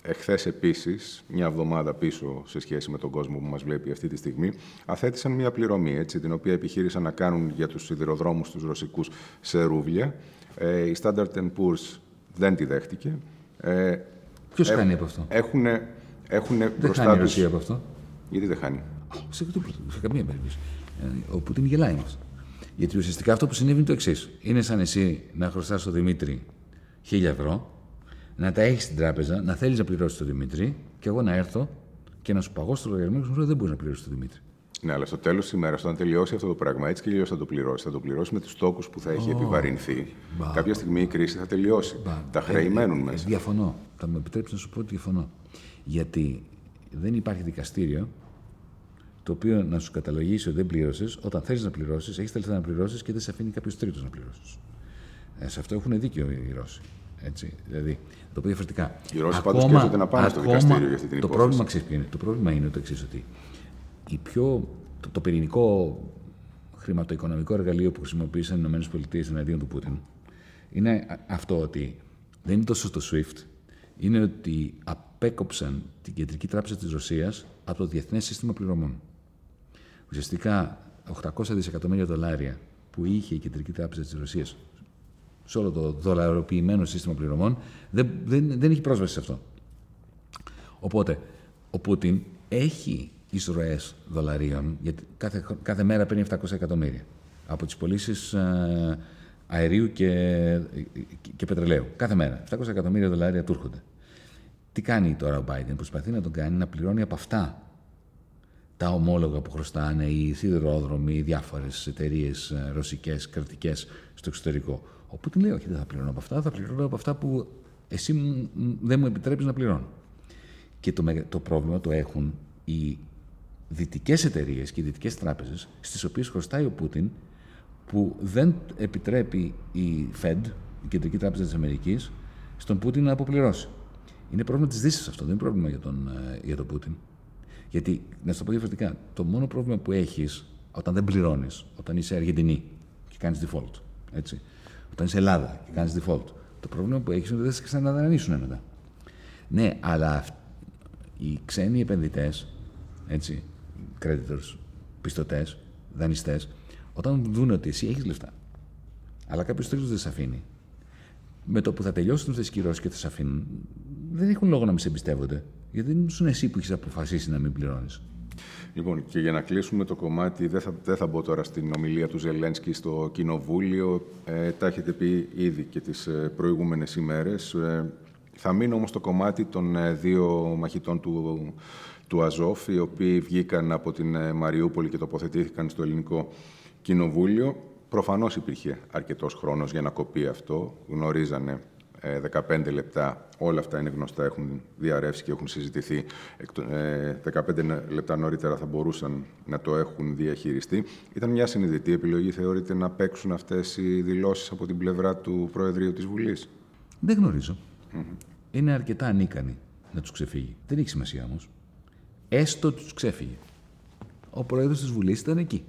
εχθές επίσης, μια εβδομάδα πίσω σε σχέση με τον κόσμο που μας βλέπει αυτή τη στιγμή, αθέτησαν μια πληρωμή, έτσι, την οποία επιχείρησαν να κάνουν για τους σιδηροδρόμους τους ρωσικούς σε ρούβλια. Ε, η Standard Poor's δεν τη δέχτηκε. Ε, Ποιος χάνει από αυτό; Έχουν, έχουν δεν μπροστά χάνει η Ρωσία από αυτό. Γιατί δεν χάνει; Σε, σε καμία περίπτωση. Ε, ο Πουτίν γελάει μας. Γιατί ουσιαστικά αυτό που συνέβη είναι το εξής. Είναι σαν εσύ να χρωστάς στον Δημήτρη χίλια ευρώ να τα έχεις στην τράπεζα, να θέλεις να πληρώσεις τον Δημήτρη και εγώ να έρθω και να σου παγώ το λογαριασμό και σου δεν μπορείς να πληρώσεις τον Δημήτρη. Ναι, αλλά στο τέλος της ημέρας, όταν τελειώσει αυτό το πράγμα, έτσι και αλλιώς θα το πληρώσεις. Θα το πληρώσεις με τους τόκου που θα έχει oh. επιβαρυνθεί. Μπα. Κάποια στιγμή η κρίση θα τελειώσει. Μπα. Τα χρέη ε, μένουν ε, μέσα. Διαφωνώ. Θα με επιτρέψεις να σου πω ότι διαφωνώ. Γιατί δεν υπάρχει δικαστήριο το οποίο να σου καταλογίσει ότι δεν πλήρωσε όταν θέλει να πληρώσεις, έχεις τα να πληρώσεις και δεν σε αφήνει κάποιος τρίτος να πληρώσεις. Ε, σε αυτό έχουν δίκιο οι Ρώσοι. Έτσι, δηλαδή, το πω διαφορετικά. Οι Ρώσοι πάντως σκέφτονται να πάνε στο δικαστήριο για αυτή την το υπόθεση. Πρόβλημα, ξέρεις, το πρόβλημα είναι το εξής, ότι η πιο, το, το πυρηνικό χρηματοοικονομικό εργαλείο που χρησιμοποίησαν οι ΗΠΑ εναντίον του Πούτιν είναι αυτό ότι δεν είναι τόσο στο SWIFT, είναι ότι απέκοψαν την Κεντρική Τράπεζα της Ρωσίας από το Διεθνές Σύστημα Πληρωμών. Ουσιαστικά 800 δισεκατομμύρια δολάρια που είχε η Κεντρική Τράπεζα της Ρωσίας σε όλο το δολαροποιημένο σύστημα πληρωμών, δεν, δεν, δεν έχει πρόσβαση σε αυτό. Οπότε, ο Πούτιν έχει εισρωέ δολαρίων, γιατί κάθε, κάθε μέρα παίρνει 700 εκατομμύρια από τις πωλήσεις ε, αερίου και, και πετρελαίου. Κάθε μέρα. 700 εκατομμύρια δολάρια του έρχονται. Τι κάνει τώρα ο Biden, προσπαθεί να τον κάνει να πληρώνει από αυτά τα ομόλογα που χρωστάνε οι σιδηρόδρομοι, οι διάφορες εταιρείες ε, ρωσικές, κρατικές στο εξωτερικό. Ο Πούτιν λέει: Όχι, δεν θα πληρώνω από αυτά, θα πληρώνω από αυτά που εσύ δεν μου επιτρέπεις να πληρώνω. Και το, το πρόβλημα το έχουν οι δυτικές εταιρείες και οι δυτικές τράπεζες, στις οποίες χρωστάει ο Πούτιν, που δεν επιτρέπει η Fed, η Κεντρική Τράπεζα της Αμερικής, στον Πούτιν να αποπληρώσει. Είναι πρόβλημα της Δύσης αυτό, δεν είναι πρόβλημα για τον, ε, για τον Πούτιν. Γιατί, να σου το πω διαφορετικά, το μόνο πρόβλημα που έχεις όταν δεν πληρώνεις, όταν είσαι Αργεντινή και κάνεις default, έτσι, όταν είσαι Ελλάδα και κάνεις default, το πρόβλημα που έχεις είναι ότι δεν σε ξαναδανείσουν μετά. Ναι, αλλά οι ξένοι επενδυτές, έτσι, creditors, πιστωτές, δανειστές, όταν δουν ότι εσύ έχεις λεφτά, αλλά κάποιος τρίτος δεν σε αφήνει, με το που θα τελειώσουν αυτές οι κυρώσεις και θα σε αφήνουν, δεν έχουν λόγο να μην σε εμπιστεύονται. Γιατί δεν ήσουν εσύ που έχει αποφασίσει να μην πληρώνεις. Λοιπόν, και για να κλείσουμε το κομμάτι, δεν θα, δεν θα μπω τώρα στην ομιλία του Ζελένσκι στο Κοινοβούλιο. Ε, τα έχετε πει ήδη και τις ε, προηγούμενες ημέρες. Ε, θα μείνω όμως στο κομμάτι των ε, δύο μαχητών του, του Αζόφ, οι οποίοι βγήκαν από την ε, Μαριούπολη και τοποθετήθηκαν στο ελληνικό Κοινοβούλιο. Προφανώς υπήρχε αρκετός χρόνος για να κοπεί αυτό. Γνωρίζανε 15 ε, λεπτά, όλα αυτά είναι γνωστά, έχουν διαρρεύσει και έχουν συζητηθεί. 15 ε, λεπτά νωρίτερα θα μπορούσαν να το έχουν διαχειριστεί. Ήταν μια συνειδητή επιλογή, θεωρείτε, να παίξουν αυτές οι δηλώσεις από την πλευρά του Προεδρείου της Βουλής; Δεν γνωρίζω. Είναι αρκετά ανίκανοι να τους ξεφύγει. Δεν έχει σημασία όμως. Έστω τους ξέφυγε. Ο Πρόεδρος της Βουλής ήταν εκεί.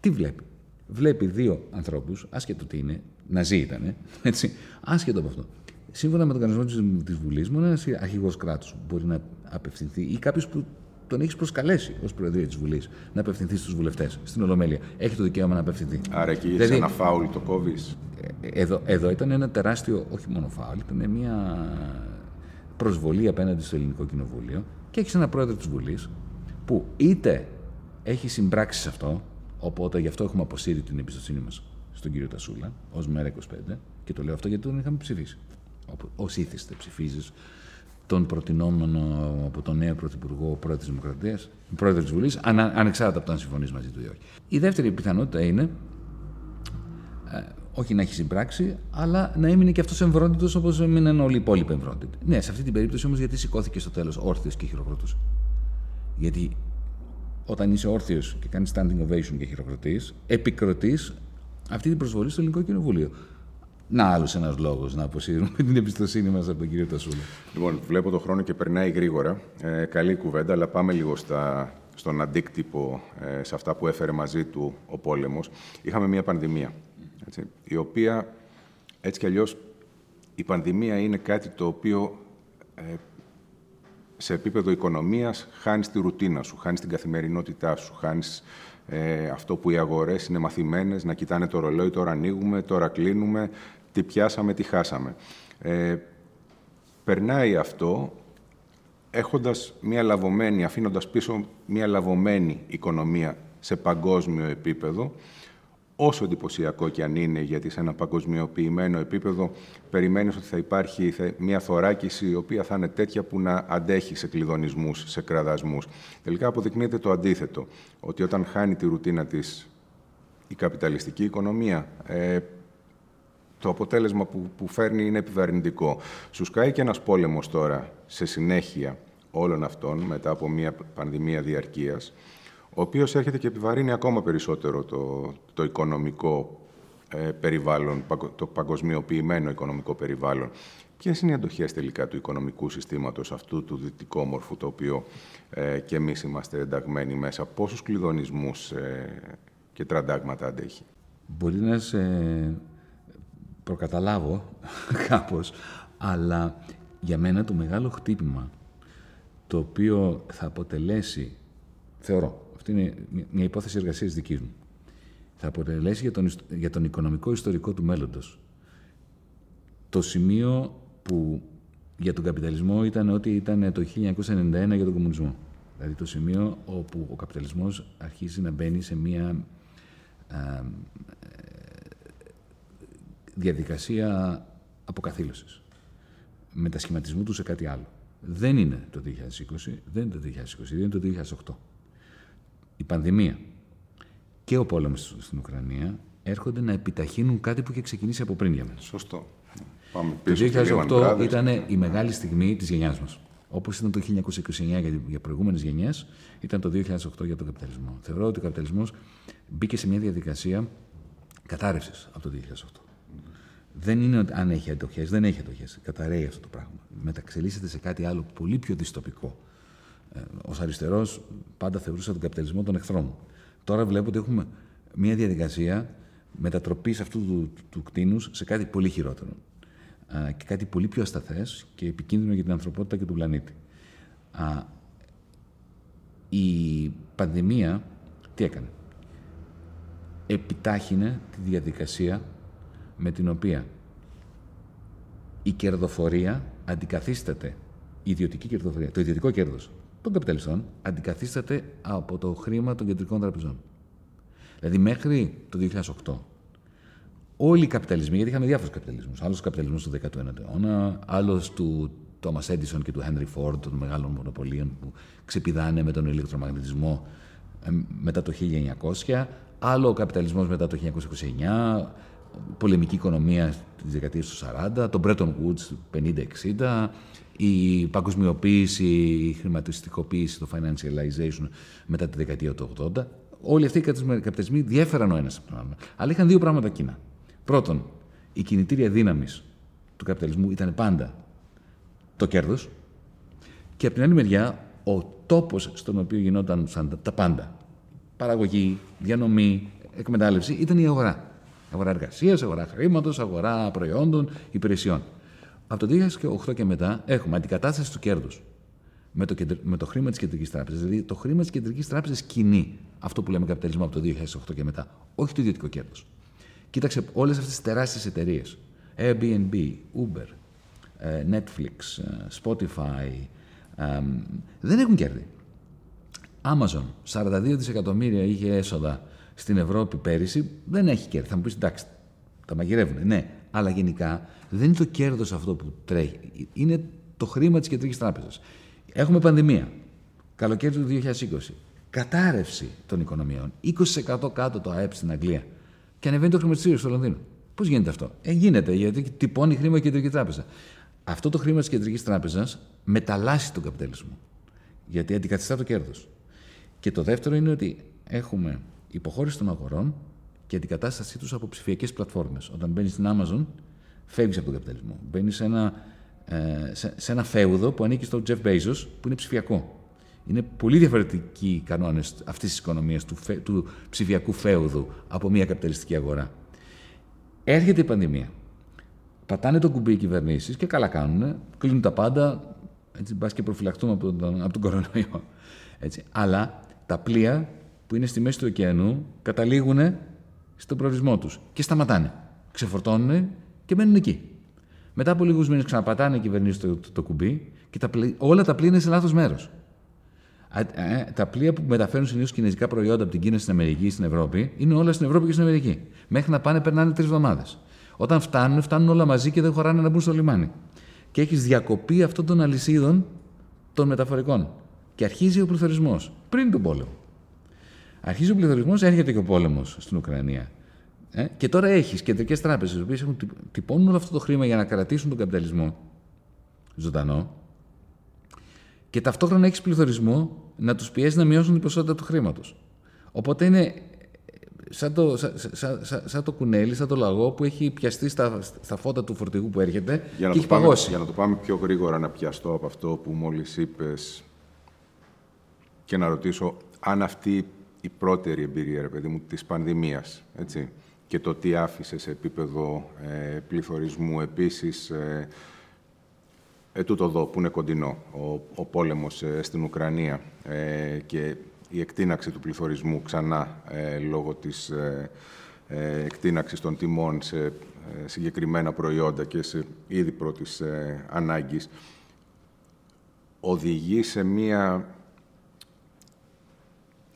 Τι βλέπει; Βλέπει δύο ανθρώπους, άσχετο τι είναι, Ναζί ήταν, έτσι, άσχετο από αυτό. Σύμφωνα με τον κανονισμό της Βουλής, μόνο ένας αρχηγός κράτους μπορεί να απευθυνθεί ή κάποιος που τον έχεις προσκαλέσει ως Προεδρία της Βουλής να απευθυνθεί στους βουλευτές, στην Ολομέλεια. Έχει το δικαίωμα να απευθυνθεί. Άρα εκεί δηλαδή, ένα φάουλ το κόβεις. Ε, εδώ, εδώ ήταν ένα τεράστιο, όχι μόνο φάουλ, ήταν μια προσβολή απέναντι στο Ελληνικό Κοινοβούλιο και έχεις ένα πρόεδρο της Βουλής που είτε έχει συμπράξει σε αυτό, οπότε γι' αυτό έχουμε αποσύρει την εμπιστοσύνη μας στον κύριο Τασούλα ως μέρα 25 και το λέω αυτό γιατί τον είχαμε ψηφίσει. Ω ήθιστε, ψηφίζεις τον προτινόμενο από τον νέο Πρωθυπουργό Πρόεδρος της Δημοκρατίας, Πρόεδρος της Βουλής, ανεξάρτητα από το αν συμφωνείς μαζί του ή όχι. Η δεύτερη πιθανότητα είναι ε, όχι να έχει συμπράξει, αλλά να έμεινε και αυτός εμβρόντιτος όπως έμειναν όλοι οι υπόλοιποι εμβρόντιτοι. Ναι, σε αυτή την περίπτωση όμως γιατί σηκώθηκε στο τέλος όρθιος και χειροκροτούσε. Γιατί όταν είσαι όρθιος και κάνεις standing ovation και χειροκροτείς, επικροτείς αυτή την προσβολή στο Ελληνικό Κοινοβούλιο. Να άλλος ένας λόγος να αποσύρουμε την εμπιστοσύνη μας από τον κύριο Τασούλα. Λοιπόν, βλέπω το χρόνο και περνάει γρήγορα. Ε, καλή κουβέντα, αλλά πάμε λίγο στα, στον αντίκτυπο ε, σε αυτά που έφερε μαζί του ο πόλεμος. Είχαμε μια πανδημία. Έτσι, η οποία έτσι κι αλλιώς η πανδημία είναι κάτι το οποίο ε, σε επίπεδο οικονομίας χάνεις τη ρουτίνα σου, χάνεις την καθημερινότητά σου, χάνεις ε, αυτό που οι αγορές είναι μαθημένες, να κοιτάνε το ρολόι, τώρα ανοίγουμε, τώρα κλείνουμε, τι πιάσαμε, τι χάσαμε. Ε, περνάει αυτό έχοντας μια λαβωμένη, αφήνοντας πίσω μια λαβωμένη οικονομία σε παγκόσμιο επίπεδο, όσο εντυπωσιακό και αν είναι, γιατί σε ένα παγκοσμιοποιημένο επίπεδο περιμένεις ότι θα υπάρχει μια θωράκιση η οποία θα είναι τέτοια που να αντέχει σε κλειδονισμούς, σε κραδασμούς. Τελικά αποδεικνύεται το αντίθετο, ότι όταν χάνει τη ρουτίνα της η καπιταλιστική οικονομία, ε, το αποτέλεσμα που, που φέρνει είναι επιβαρυντικό. Σου σκάει και ένας πόλεμος τώρα σε συνέχεια όλων αυτών, μετά από μια πανδημία διαρκείας, ο οποίος έρχεται και επιβαρύνει ακόμα περισσότερο το, το οικονομικό ε, περιβάλλον, το παγκοσμιοποιημένο οικονομικό περιβάλλον. Ποιες είναι οι αντοχές τελικά του οικονομικού συστήματος αυτού του δυτικόμορφου, το οποίο ε, και εμείς είμαστε ενταγμένοι μέσα, πόσους κλειδονισμούς ε, και τραντάγματα αντέχει; Μπορεί να σε προκαταλάβω κάπως, αλλά για μένα το μεγάλο χτύπημα το οποίο θα αποτελέσει, θεωρώ, αυτή είναι μια υπόθεση εργασίας δικής μου. θα αποτελέσει για τον, για τον οικονομικό ιστορικό του μέλλοντος το σημείο που για τον καπιταλισμό ήταν ότι ήταν το 1991 για τον κομμουνισμό. Δηλαδή το σημείο όπου ο καπιταλισμός αρχίζει να μπαίνει σε μια διαδικασία αποκαθήλωσης. Μετασχηματισμού του σε κάτι άλλο. Δεν είναι το 2020, δεν είναι το 2022, είναι το 2008. Η πανδημία και ο πόλεμος στην Ουκρανία έρχονται να επιταχύνουν κάτι που είχε ξεκινήσει από πριν για μένα. Σωστό. Πάμε πίσω το 2008 ήταν η μεγάλη στιγμή της γενιάς μας. Όπως ήταν το 1929 για, για προηγούμενες γενιές, ήταν το 2008 για τον καπιταλισμό. Θεωρώ ότι ο καπιταλισμός μπήκε σε μια διαδικασία κατάρρευσης από το 2008. Δεν είναι ότι αν έχει αντοχέ, δεν έχει αντοχέ. Καταραίει αυτό το πράγμα. Μεταξελίσσεται σε κάτι άλλο πολύ πιο δυστοπικό. Ε, Ω αριστερός, πάντα θεωρούσα τον καπιταλισμό τον εχθρό μου. Τώρα βλέπω ότι έχουμε μια διαδικασία μετατροπής αυτού του, του, του κτίνους σε κάτι πολύ χειρότερο και κάτι πολύ πιο ασταθές και επικίνδυνο για την ανθρωπότητα και τον πλανήτη. Η πανδημία τι έκανε; Επιτάχυνε τη διαδικασία με την οποία η κερδοφορία αντικαθίσταται, η ιδιωτική κερδοφορία, το ιδιωτικό κέρδος των καπιταλιστών αντικαθίσταται από το χρήμα των κεντρικών τραπεζών. Δηλαδή μέχρι το 2008 όλοι οι καπιταλισμοί, γιατί είχαμε διάφορους καπιταλισμούς. Άλλος καπιταλισμός του 19ου αιώνα, άλλος του Τόμα Έντισον και του Henry Φόρντ, των μεγάλων μονοπωλίων που ξεπηδάνε με τον ηλεκτρομαγνητισμό ε, μετά το 1900, άλλο ο καπιταλισμός μετά το 1929, πολεμική οικονομία της δεκαετίας του 40, το Bretton Woods του 50-60, η παγκοσμιοποίηση, η χρηματιστικοποίηση, το financialization μετά τη δεκαετία του 80. Όλοι αυτοί οι καπιταλισμοί διέφεραν ο ένας από τον άλλο. Αλλά είχαν δύο πράγματα κοινά. Πρώτον, η κινητήρια δύναμης του καπιταλισμού ήταν πάντα το κέρδος και από την άλλη μεριά ο τόπος στον οποίο γινόταν τα πάντα, παραγωγή, διανομή, εκμετάλλευση, ήταν η αγορά. Αγορά εργασίας, αγορά χρήματος, αγορά προϊόντων, υπηρεσιών. Από το 2008 και μετά έχουμε αντικατάσταση του κέρδους με το, με το χρήμα της Κεντρικής Τράπεζας. Δηλαδή το χρήμα της Κεντρικής Τράπεζας κινεί αυτό που λέμε καπιταλισμό από το 2008 και μετά, όχι το ιδιωτικό κέρδος. Κοίταξε όλες αυτές τις τεράστιες εταιρείες. Airbnb, Uber, ε, Netflix, ε, Spotify, δεν έχουν κέρδη. Amazon, 42 δισεκατομμύρια είχε έσοδα στην Ευρώπη πέρυσι, δεν έχει κέρδη. Θα μου πεις, εντάξει, τα μαγειρεύουν. Ναι, αλλά γενικά δεν είναι το κέρδος αυτό που τρέχει. Είναι το χρήμα της Κεντρικής Τράπεζας. Έχουμε πανδημία. Καλοκαίρι του 2020. Κατάρρευση των οικονομιών. 20% κάτω το ΑΕΠ στην Αγγλία και ανεβαίνει το χρηματιστήριο στο Λονδίνο. Πώς γίνεται αυτό; Ε, γίνεται γιατί τυπώνει χρήμα η Κεντρική Τράπεζα. Αυτό το χρήμα της Κεντρικής Τράπεζας μεταλλάσσει τον καπιταλισμό. Γιατί αντικαθιστά το κέρδος. Και το δεύτερο είναι ότι έχουμε υποχώρηση των αγορών και αντικατάστασή τους από ψηφιακές πλατφόρμες. Όταν μπαίνεις στην Amazon, φεύγεις από τον καπιταλισμό. Μπαίνεις σε ένα, ε, σε, σε ένα φέουδο που ανήκει στον Jeff Bezos, που είναι ψηφιακό. Είναι πολύ διαφορετικοί οι κανόνες αυτής της οικονομίας, του, του ψηφιακού φέουδου από μια καπιταλιστική αγορά. Έρχεται η πανδημία. Πατάνε το κουμπί οι κυβερνήσεις και καλά κάνουν. Κλείνουν τα πάντα. Έτσι, μπας και προφυλαχτούμε από τον, από τον κορονοϊό. Έτσι. Αλλά τα πλοία που είναι στη μέση του ωκεανού καταλήγουν στον προορισμό τους και σταματάνε. Ξεφορτώνουν και μένουν εκεί. Μετά από λίγους μήνες ξαναπατάνε οι κυβερνήσεις το, το, το, κουμπί και τα, όλα τα πλοία είναι σε λάθος μέρος. Ε, τα πλοία που μεταφέρουν συνήθως κινέζικα προϊόντα από την Κίνα στην Αμερική στην Ευρώπη είναι όλα στην Ευρώπη και στην Αμερική. Μέχρι να πάνε περνάνε τρεις εβδομάδες. Όταν φτάνουν, φτάνουν όλα μαζί και δεν χωράνε να μπουν στο λιμάνι. Και έχεις διακοπή αυτών των αλυσίδων των μεταφορικών. Και αρχίζει ο πληθωρισμός. Πριν τον πόλεμο. Αρχίζει ο πληθωρισμός, έρχεται και ο πόλεμος στην Ουκρανία. Ε; Και τώρα έχεις κεντρικές τράπεζες, οι οποίες τυπώνουν όλο αυτό το χρήμα για να κρατήσουν τον καπιταλισμό ζωντανό και ταυτόχρονα έχεις πληθωρισμό να τους πιέσει να μειώσουν την ποσότητα του χρήματος. Οπότε είναι σαν το, σαν, σαν, σαν, το κουνέλι, σαν το λαγό που έχει πιαστεί στα, στα φώτα του φορτηγού που έρχεται για και έχει πάμε, παγώσει. Για να το πάμε πιο γρήγορα να πιαστώ από αυτό που μόλις είπες και να ρωτήσω αν αυτή η πρώτερη εμπειρία, ρε παιδί μου, της πανδημίας, έτσι, και το τι άφησες σε επίπεδο ε, πληθωρισμού. Επίσης, ε, ε, τούτο εδώ που είναι κοντινό, ο, ο πόλεμος ε, στην Ουκρανία ε, και η εκτείναξη του πληθωρισμού ξανά ε, λόγω της ε, ε, εκτείναξης των τιμών σε συγκεκριμένα προϊόντα και σε είδη πρώτης ανάγκης οδηγεί σε μία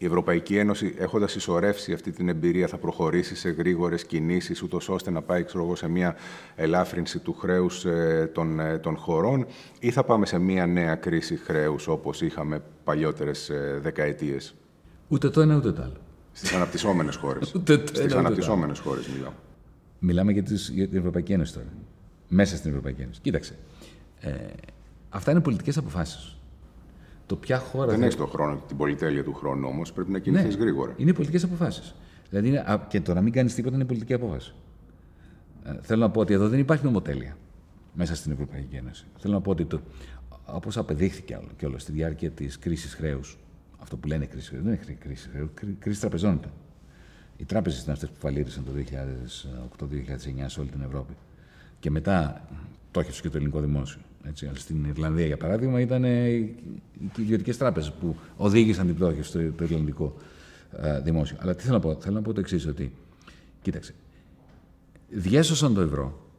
η Ευρωπαϊκή Ένωση, έχοντας ισορρεύσει αυτή την εμπειρία, θα προχωρήσει σε γρήγορες κινήσεις, ούτως ώστε να πάει ξέρω, σε μια ελάφρυνση του χρέους ε, των, ε, των χωρών, ή θα πάμε σε μια νέα κρίση χρέους όπως είχαμε παλιότερες ε, δεκαετίες; Ούτε το ένα ούτε το άλλο. Στις αναπτυσσόμενες χώρες. Στις αναπτυσσόμενες χώρες μιλάω. Μιλάμε για, τις, για την Ευρωπαϊκή Ένωση τώρα. Μέσα στην Ευρωπαϊκή Ένωση. Κοίταξε. Ε, αυτά είναι πολιτικές αποφάσεις το ποια χώρα. Δεν θα... έχεις τον χρόνο, την πολυτέλεια του χρόνου όμως. Πρέπει να κινηθείς ναι, γρήγορα. Είναι πολιτικές αποφάσεις. Δηλαδή, είναι, και το να μην κάνεις τίποτα είναι πολιτική απόφαση. Ε, θέλω να πω ότι εδώ δεν υπάρχει νομοτέλεια μέσα στην Ευρωπαϊκή Ένωση. Θέλω να πω ότι όπως απεδείχθηκε κιόλα στη διάρκεια της κρίσης χρέους, αυτό που λένε κρίσης χρέους, δεν είναι κρίσης χρέους, κρίση τραπεζών ήταν. Οι τράπεζες ήταν αυτές που φαλήρισαν το 2008-2009 σε όλη την Ευρώπη. Και μετά το έχει και το ελληνικό δημόσιο. Έτσι, στην Ιρλανδία, για παράδειγμα, ήταν οι ιδιωτικές τράπεζες που οδήγησαν την πτώχευση στο το Ιρλανδικό ε, δημόσιο. Αλλά τι θέλω να πω, θέλω να πω το εξής, ότι κοίταξε, διέσωσαν το ευρώ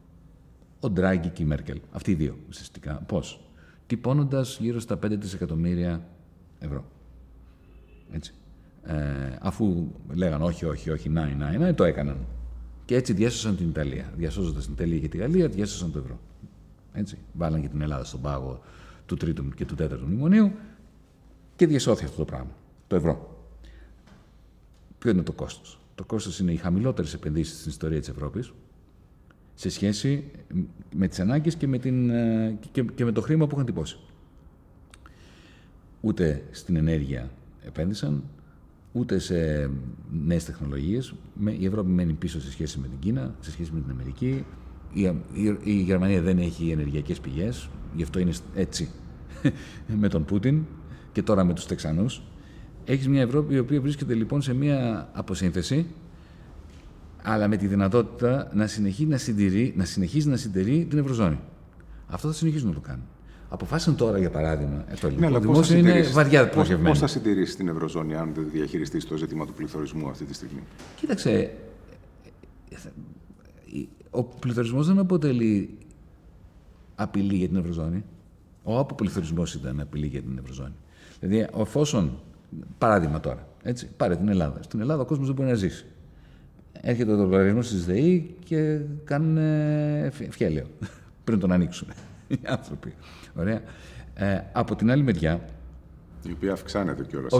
ο Ντράγκη και η Μέρκελ. Αυτοί οι δύο ουσιαστικά. Πώς, τυπώνοντας γύρω στα 5 δισεκατομμύρια ευρώ. Έτσι. Ε, αφού λέγαν όχι, όχι, όχι, να, να, να, το έκαναν. Και έτσι διέσωσαν την Ιταλία. Διασώζοντας την Ιταλία και τη Γαλλία, διέσωσαν το ευρώ. Έτσι. Βάλαν και την Ελλάδα στον πάγο του τρίτου και του τέταρτου μνημονίου και διασώθη αυτό το πράγμα. Το ευρώ. Ποιο είναι το κόστος; Το κόστος είναι οι χαμηλότερες επενδύσεις στην ιστορία της Ευρώπης σε σχέση με τις ανάγκες και, με ε, και, και με το χρήμα που είχαν τυπώσει. Ούτε στην ενέργεια επένδυσαν, ούτε σε νέες τεχνολογίες. Η Ευρώπη μένει πίσω σε σχέση με την Κίνα, σε σχέση με την Αμερική, η, η, Γερμανία δεν έχει ενεργειακές πηγές, γι' αυτό είναι έτσι με τον Πούτιν και τώρα με τους Τεξανούς. Έχεις μια Ευρώπη η οποία βρίσκεται λοιπόν σε μια αποσύνθεση αλλά με τη δυνατότητα να συνεχίζει να, συντηρεί, να, συνεχίζει να συντηρεί την Ευρωζώνη. Αυτό θα συνεχίζουν να το κάνουν. Αποφάσισαν τώρα, για παράδειγμα, ε, το ελληνικό ναι, δημόσιο είναι βαριά προσγευμένο. Πώς θα συντηρήσεις την Ευρωζώνη, αν δεν διαχειριστείς το ζήτημα του πληθωρισμού αυτή τη στιγμή; Κοίταξε, ο πληθωρισμός δεν αποτελεί απειλή για την Ευρωζώνη. Ο αποπληθωρισμός ήταν απειλή για την Ευρωζώνη. Δηλαδή, εφόσον, παράδειγμα τώρα, έτσι, πάρε την Ελλάδα. Στην Ελλάδα ο κόσμος δεν μπορεί να ζήσει. Έρχεται ο λογαριασμό της ΔΕΗ και κάνουν φιέλαιο πριν τον ανοίξουν οι άνθρωποι. Ωραία. Ε, από την άλλη μεριά. Η οποία αυξάνεται κιόλας.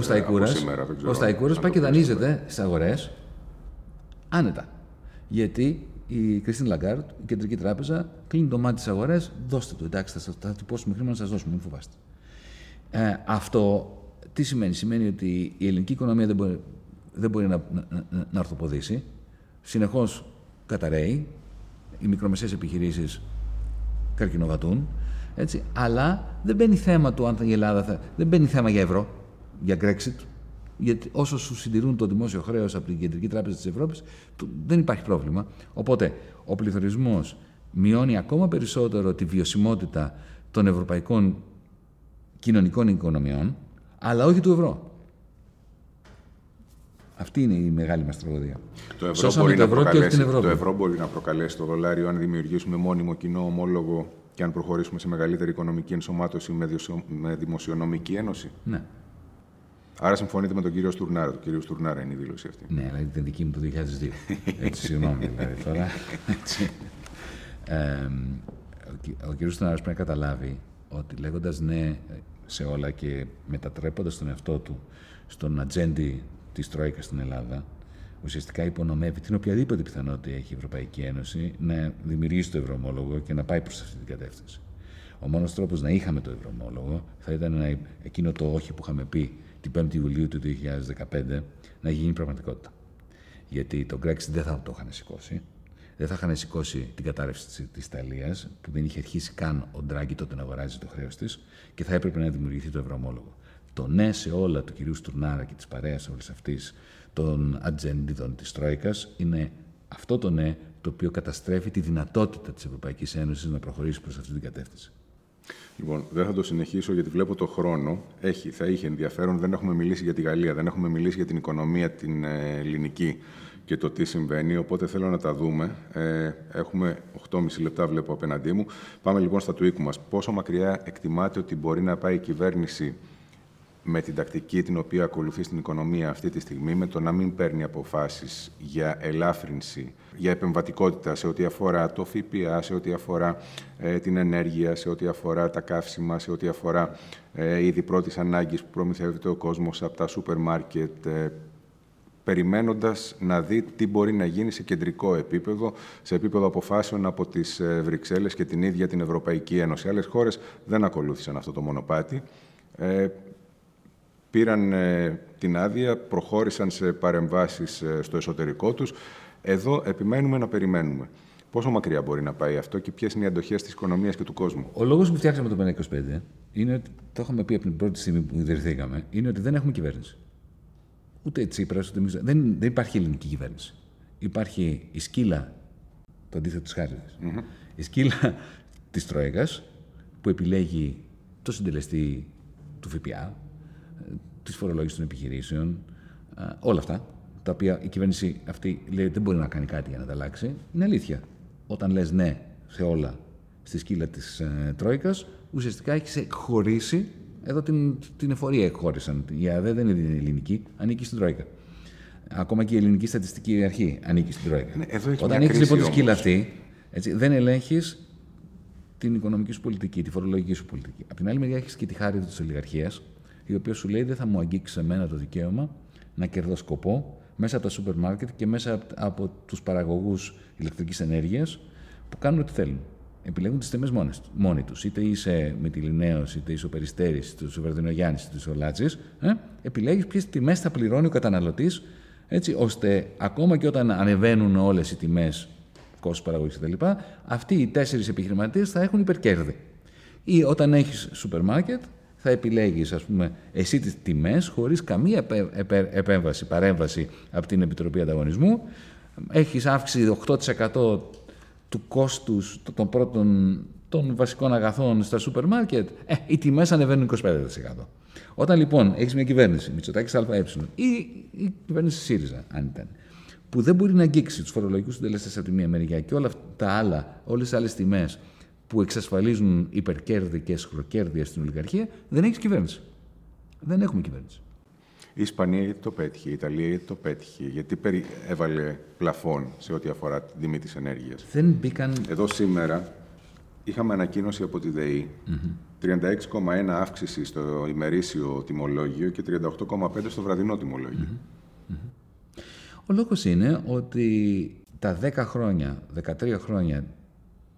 Ο Σταϊκούρα πάει και δανείζεται στις αγορές άνετα. Γιατί η Κριστίν Λαγκάρντ, η κεντρική τράπεζα, κλείνει το μάτι της αγορές, δώστε το. Εντάξει, θα, θα τυπώσουμε χρήμα να σας δώσουμε, μην φοβάστε. Ε, αυτό τι σημαίνει, Σημαίνει ότι η ελληνική οικονομία δεν μπορεί, δεν μπορεί να, να, να, να ορθοποδήσει. Συνεχώς καταραίει. Οι μικρομεσαίες επιχειρήσεις καρκινοβατούν. Έτσι, αλλά δεν μπαίνει θέμα του αν η Ελλάδα θα, δεν μπαίνει θέμα για ευρώ, για Brexit, γιατί όσο σου συντηρούν το δημόσιο χρέος από την Κεντρική Τράπεζα της Ευρώπης, δεν υπάρχει πρόβλημα. Οπότε ο πληθωρισμός μειώνει ακόμα περισσότερο τη βιωσιμότητα των ευρωπαϊκών κοινωνικών οικονομιών, αλλά όχι του ευρώ. Αυτή είναι η μεγάλη μας τραγωδία. Το ευρώ, μπορεί το, ευρώ να το ευρώ μπορεί να προκαλέσει το δολάριο αν δημιουργήσουμε μόνιμο κοινό ομόλογο και αν προχωρήσουμε σε μεγαλύτερη οικονομική ενσωμάτωση με δημοσιονομική ένωση. Ναι. Άρα συμφωνείτε με τον κύριο Στουρνάρα. Το κύριο Στουρνάρα είναι η δήλωση αυτή. Ναι, αλλά ήταν δική μου το 2002. Έτσι, συγγνώμη δηλαδή τώρα. Έτσι. Ε, ο, ο κύριος Στουρνάρας πρέπει να καταλάβει ότι λέγοντας ναι σε όλα και μετατρέποντας τον εαυτό του στον ατζέντη της Τρόικας στην Ελλάδα, ουσιαστικά υπονομεύει την οποιαδήποτε πιθανότητα έχει η Ευρωπαϊκή Ένωση να δημιουργήσει το ευρωομόλογο και να πάει προς αυτή την κατεύθυνση. Ο μόνος τρόπος να είχαμε το ευρωομόλογο θα ήταν να, εκείνο το όχι που είχαμε πει την 5η Ιουλίου του 2015 να γίνει πραγματικότητα. Γιατί το Brexit δεν θα το είχαν σηκώσει. Δεν θα είχαν σηκώσει την κατάρρευση της Ιταλίας, που δεν είχε αρχίσει καν ο Ντράγκη τότε να αγοράζει το χρέος της και θα έπρεπε να δημιουργηθεί το ευρωομόλογο. Το ναι σε όλα του κυρίου Στουρνάρα και της παρέας όλης αυτής των ατζέντιδων της Τρόικας είναι αυτό το ναι το οποίο καταστρέφει τη δυνατότητα της Ευρωπαϊκής Ένωσης να προχωρήσει προς αυτή την κατεύθυνση. Λοιπόν, δεν θα το συνεχίσω γιατί βλέπω το χρόνο. Έχει, θα είχε ενδιαφέρον. Δεν έχουμε μιλήσει για τη Γαλλία, δεν έχουμε μιλήσει για την οικονομία την ε, ελληνική και το τι συμβαίνει, οπότε θέλω να τα δούμε. Ε, έχουμε 8,5 λεπτά βλέπω απέναντί μου. Πάμε λοιπόν στα του οίκου μας. Πόσο μακριά εκτιμάτε ότι μπορεί να πάει η κυβέρνηση με την τακτική την οποία ακολουθεί στην οικονομία αυτή τη στιγμή, με το να μην παίρνει αποφάσεις για ελάφρυνση, για επεμβατικότητα σε ό,τι αφορά το ΦΠΑ, σε ό,τι αφορά ε, την ενέργεια, σε ό,τι αφορά τα καύσιμα, σε ό,τι αφορά ε, είδη πρώτης ανάγκης που προμηθεύεται ο κόσμος από τα σούπερ μάρκετ, ε, περιμένοντας να δει τι μπορεί να γίνει σε κεντρικό επίπεδο, σε επίπεδο αποφάσεων από τις ε, Βρυξέλλες και την ίδια την Ευρωπαϊκή Ένωση. Άλλες χώρες δεν ακολούθησαν αυτό το μονοπάτι. Ε, πήραν ε, την άδεια, προχώρησαν σε παρεμβάσεις ε, στο εσωτερικό τους. Εδώ επιμένουμε να περιμένουμε. Πόσο μακριά μπορεί να πάει αυτό και ποιες είναι οι αντοχές της οικονομίας και του κόσμου; Ο λόγος που φτιάξαμε το 525 είναι ότι το είχαμε πει από την πρώτη στιγμή που ιδρυθήκαμε, είναι ότι δεν έχουμε κυβέρνηση. Ούτε Τσίπρας, ούτε εμεί. Δεν, δεν υπάρχει ελληνική κυβέρνηση. Υπάρχει η σκύλα, το αντίθετο της χάρη. Mm-hmm. Η σκύλα της Τρόικας που επιλέγει το συντελεστή του ΦΠΑ, της φορολόγησης των επιχειρήσεων, όλα αυτά, τα οποία η κυβέρνηση αυτή λέει δεν μπορεί να κάνει κάτι για να τα αλλάξει, είναι αλήθεια. Όταν λες ναι σε όλα στη σκύλα της ε, Τρόικας, ουσιαστικά έχεις εκχωρήσει, εδώ την, την εφορία εκχώρησαν. Η ΑΔΕ δεν είναι ελληνική, ανήκει στην Τρόικα. Ακόμα και η ελληνική στατιστική αρχή ανήκει στην Τρόικα. Ναι, Όταν έχεις λοιπόν τη σκύλα αυτή, έτσι, δεν ελέγχεις την οικονομική σου πολιτική, τη φορολογική σου πολιτική. Από την άλλη μεριά έχεις και τη χάρη της ολιγαρχίας, η οποία σου λέει δεν θα μου αγγίξεις εμένα το δικαίωμα να κερδοσκοπώ μέσα από τα σούπερ μάρκετ και μέσα από τους παραγωγούς ηλεκτρικής ενέργειας που κάνουν ό,τι θέλουν. Επιλέγουν τις τιμές μόνοι τους. Είτε είσαι με τη Λινέος, είτε είσαι ο Περιστέρης, είτε είσαι ο Βερδινογιάννης, είτε είσαι ο Λάτσης. Ε; Επιλέγεις ποιες τιμές θα πληρώνει ο καταναλωτής, έτσι ώστε ακόμα και όταν ανεβαίνουν όλες οι τιμές κόστος παραγωγής κτλ. Αυτοί οι τέσσερις επιχειρηματίες θα έχουν υπερκέρδη. Ή όταν έχεις σούπερ μάρκετ, θα επιλέγεις, ας πούμε, εσύ τις τιμές χωρίς καμία επέμβαση, παρέμβαση από την Επιτροπή Ανταγωνισμού. Έχεις αύξηση 8% του κόστους των πρώτων των βασικών αγαθών στα σούπερ μάρκετ, ε, οι τιμές ανεβαίνουν 25%. Όταν λοιπόν έχεις μια κυβέρνηση, Μητσοτάκης ΑΕ ή η κυβέρνηση ΣΥΡΙΖΑ, αν ήταν, που δεν μπορεί να αγγίξει τους φορολογικούς συντελεστές από τη μία μεριά και όλα τα άλλα, όλες τις άλλες τιμές που εξασφαλίζουν υπερκέρδη και σχροκέρδια στην ολιγαρχία, δεν έχεις κυβέρνηση. Δεν έχουμε κυβέρνηση. Η Ισπανία γιατί το πέτυχε, η Ιταλία γιατί το πέτυχε, γιατί περι... έβαλε πλαφόν σε ό,τι αφορά την τιμή της ενέργειας. Δεν μπήκαν. Εδώ σήμερα είχαμε ανακοίνωση από τη ΔΕΗ mm-hmm. 36,1 αύξηση στο ημερήσιο τιμολόγιο και 38,5 στο βραδινό τιμολόγιο. Mm-hmm. Ο λόγος είναι ότι τα 10 χρόνια, 13 χρόνια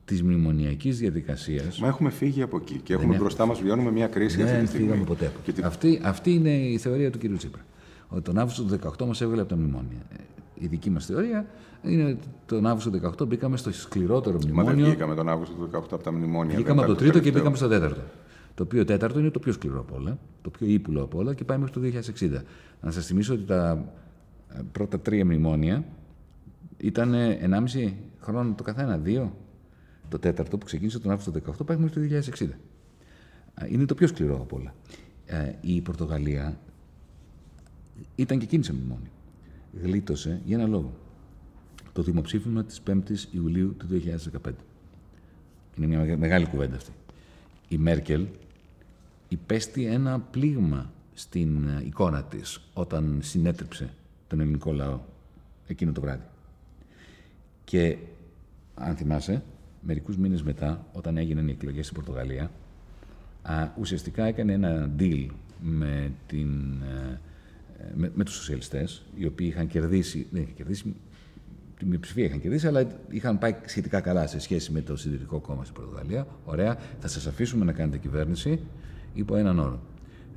της μνημονιακής διαδικασίας. Μα έχουμε φύγει από εκεί και έχουμε μπροστά μας βιώνουμε μια κρίση αυτή τη στιγμή. Δεν φύγαμε ποτέ. Και... Αυτή, αυτή είναι η θεωρία του κ. Τσίπρα. Ότι τον Αύγουστο του 2018 μας έβγαλε από τα μνημόνια. Ε, η δική μας θεωρία είναι ότι τον Αύγουστο του 2018 μπήκαμε στο σκληρότερο μνημόνιο. Μα δεν βγήκαμε τον Αύγουστο του 2018 από τα μνημόνια. Βγήκαμε από το τρίτο και μπήκαμε στο τέταρτο. Το οποίο τέταρτο είναι το πιο σκληρό από όλα, το πιο ύπουλο από όλα και πάει μέχρι το 2060. Να σας θυμίσω ότι τα ε, πρώτα τρία μνημόνια ήταν 1,5 χρόνο το καθένα, δύο; Το τέταρτο που ξεκίνησε τον Αύγουστο του 2018 πάει μέχρι το 2060. Είναι το πιο σκληρό από όλα. Ε, η Πορτογαλία ήταν και εκείνη σε μνημόνιο. Γλίτωσε για ένα λόγο. Το δημοψήφισμα της 5ης Ιουλίου του 2015. Είναι μια μεγάλη κουβέντα αυτή. Η Μέρκελ υπέστη ένα πλήγμα στην ε, εικόνα της όταν συνέτρεψε τον ελληνικό λαό εκείνο το βράδυ. Και αν θυμάσαι, μερικούς μήνες μετά, όταν έγιναν οι εκλογές στην Πορτογαλία, α, ουσιαστικά έκανε ένα deal με, την, ε, με, με τους σοσιαλιστές, οι οποίοι είχαν κερδίσει, δεν είχαν κερδίσει, την μειοψηφία είχαν κερδίσει, αλλά είχαν πάει σχετικά καλά σε σχέση με το Συντηρητικό Κόμμα στην Πορτογαλία. Ωραία, θα σας αφήσουμε να κάνετε κυβέρνηση υπό έναν όρο.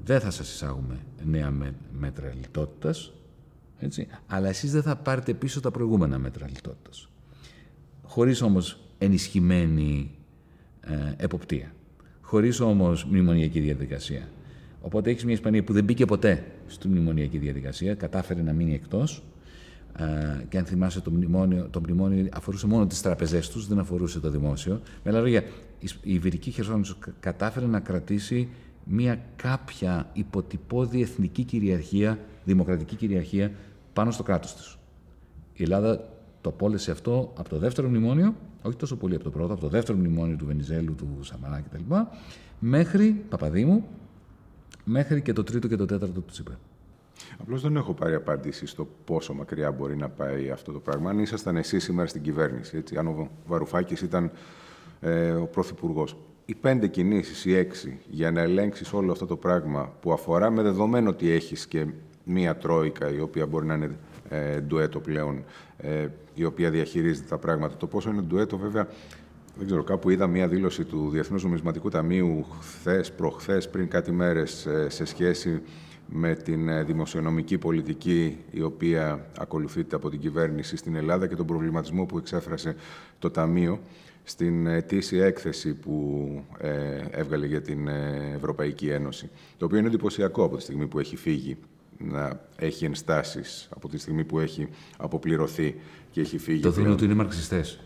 Δεν θα σας εισάγουμε νέα μέτρα λιτότητας, έτσι, αλλά εσείς δεν θα πάρετε πίσω τα προηγούμενα μέτρα λιτότητας. Χωρίς όμως ενισχυμένη ε, εποπτεία. Χωρίς όμως μνημονιακή διαδικασία. Οπότε έχεις μια Ισπανία που δεν μπήκε ποτέ στη μνημονιακή διαδικασία, κατάφερε να μείνει εκτός. Ε, και αν θυμάσαι, το μνημόνιο, το μνημόνιο αφορούσε μόνο τις τραπεζές τους, δεν αφορούσε το δημόσιο. Με άλλα λόγια, η Ιβηρική Χερσόνησο κατάφερε να κρατήσει μια κάποια υποτυπώδη εθνική κυριαρχία, δημοκρατική κυριαρχία πάνω στο κράτος της. Η Ελλάδα το απόλυσε αυτό από το δεύτερο μνημόνιο, όχι τόσο πολύ από το πρώτο, από το δεύτερο μνημόνιο του Βενιζέλου, του Σαμαρά κτλ. Μέχρι Παπαδήμου, μέχρι και το τρίτο και το τέταρτο του Τσίπρα. Απλώς δεν έχω πάρει απάντηση στο πόσο μακριά μπορεί να πάει αυτό το πράγμα. Αν ήσασταν εσείς σήμερα στην κυβέρνηση, έτσι, αν ο Βαρουφάκης ήταν ε, ο πρωθυπουργός, οι πέντε κινήσεις, οι έξι, για να ελέγξεις όλο αυτό το πράγμα που αφορά με δεδομένο ότι έχεις και μία τρόικα η οποία μπορεί να είναι ε, ντουέτο πλέον, ε, η οποία διαχειρίζεται τα πράγματα. Το πόσο είναι ντουέτο, βέβαια, δεν ξέρω, κάπου είδα μία δήλωση του Διεθνούς Νομισματικού Ταμείου χθες, προχθές, πριν κάτι μέρες, ε, σε σχέση με την ε, δημοσιονομική πολιτική η οποία ακολουθείται από την κυβέρνηση στην Ελλάδα και τον προβληματισμό που εξέφρασε το Ταμείο στην ετήσια έκθεση που ε, έβγαλε για την Ευρωπαϊκή Ένωση. Το οποίο είναι εντυπωσιακό από τη στιγμή που έχει φύγει να έχει ενστάσεις, από τη στιγμή που έχει αποπληρωθεί και έχει φύγει. Το δίνω του είναι μαρξιστές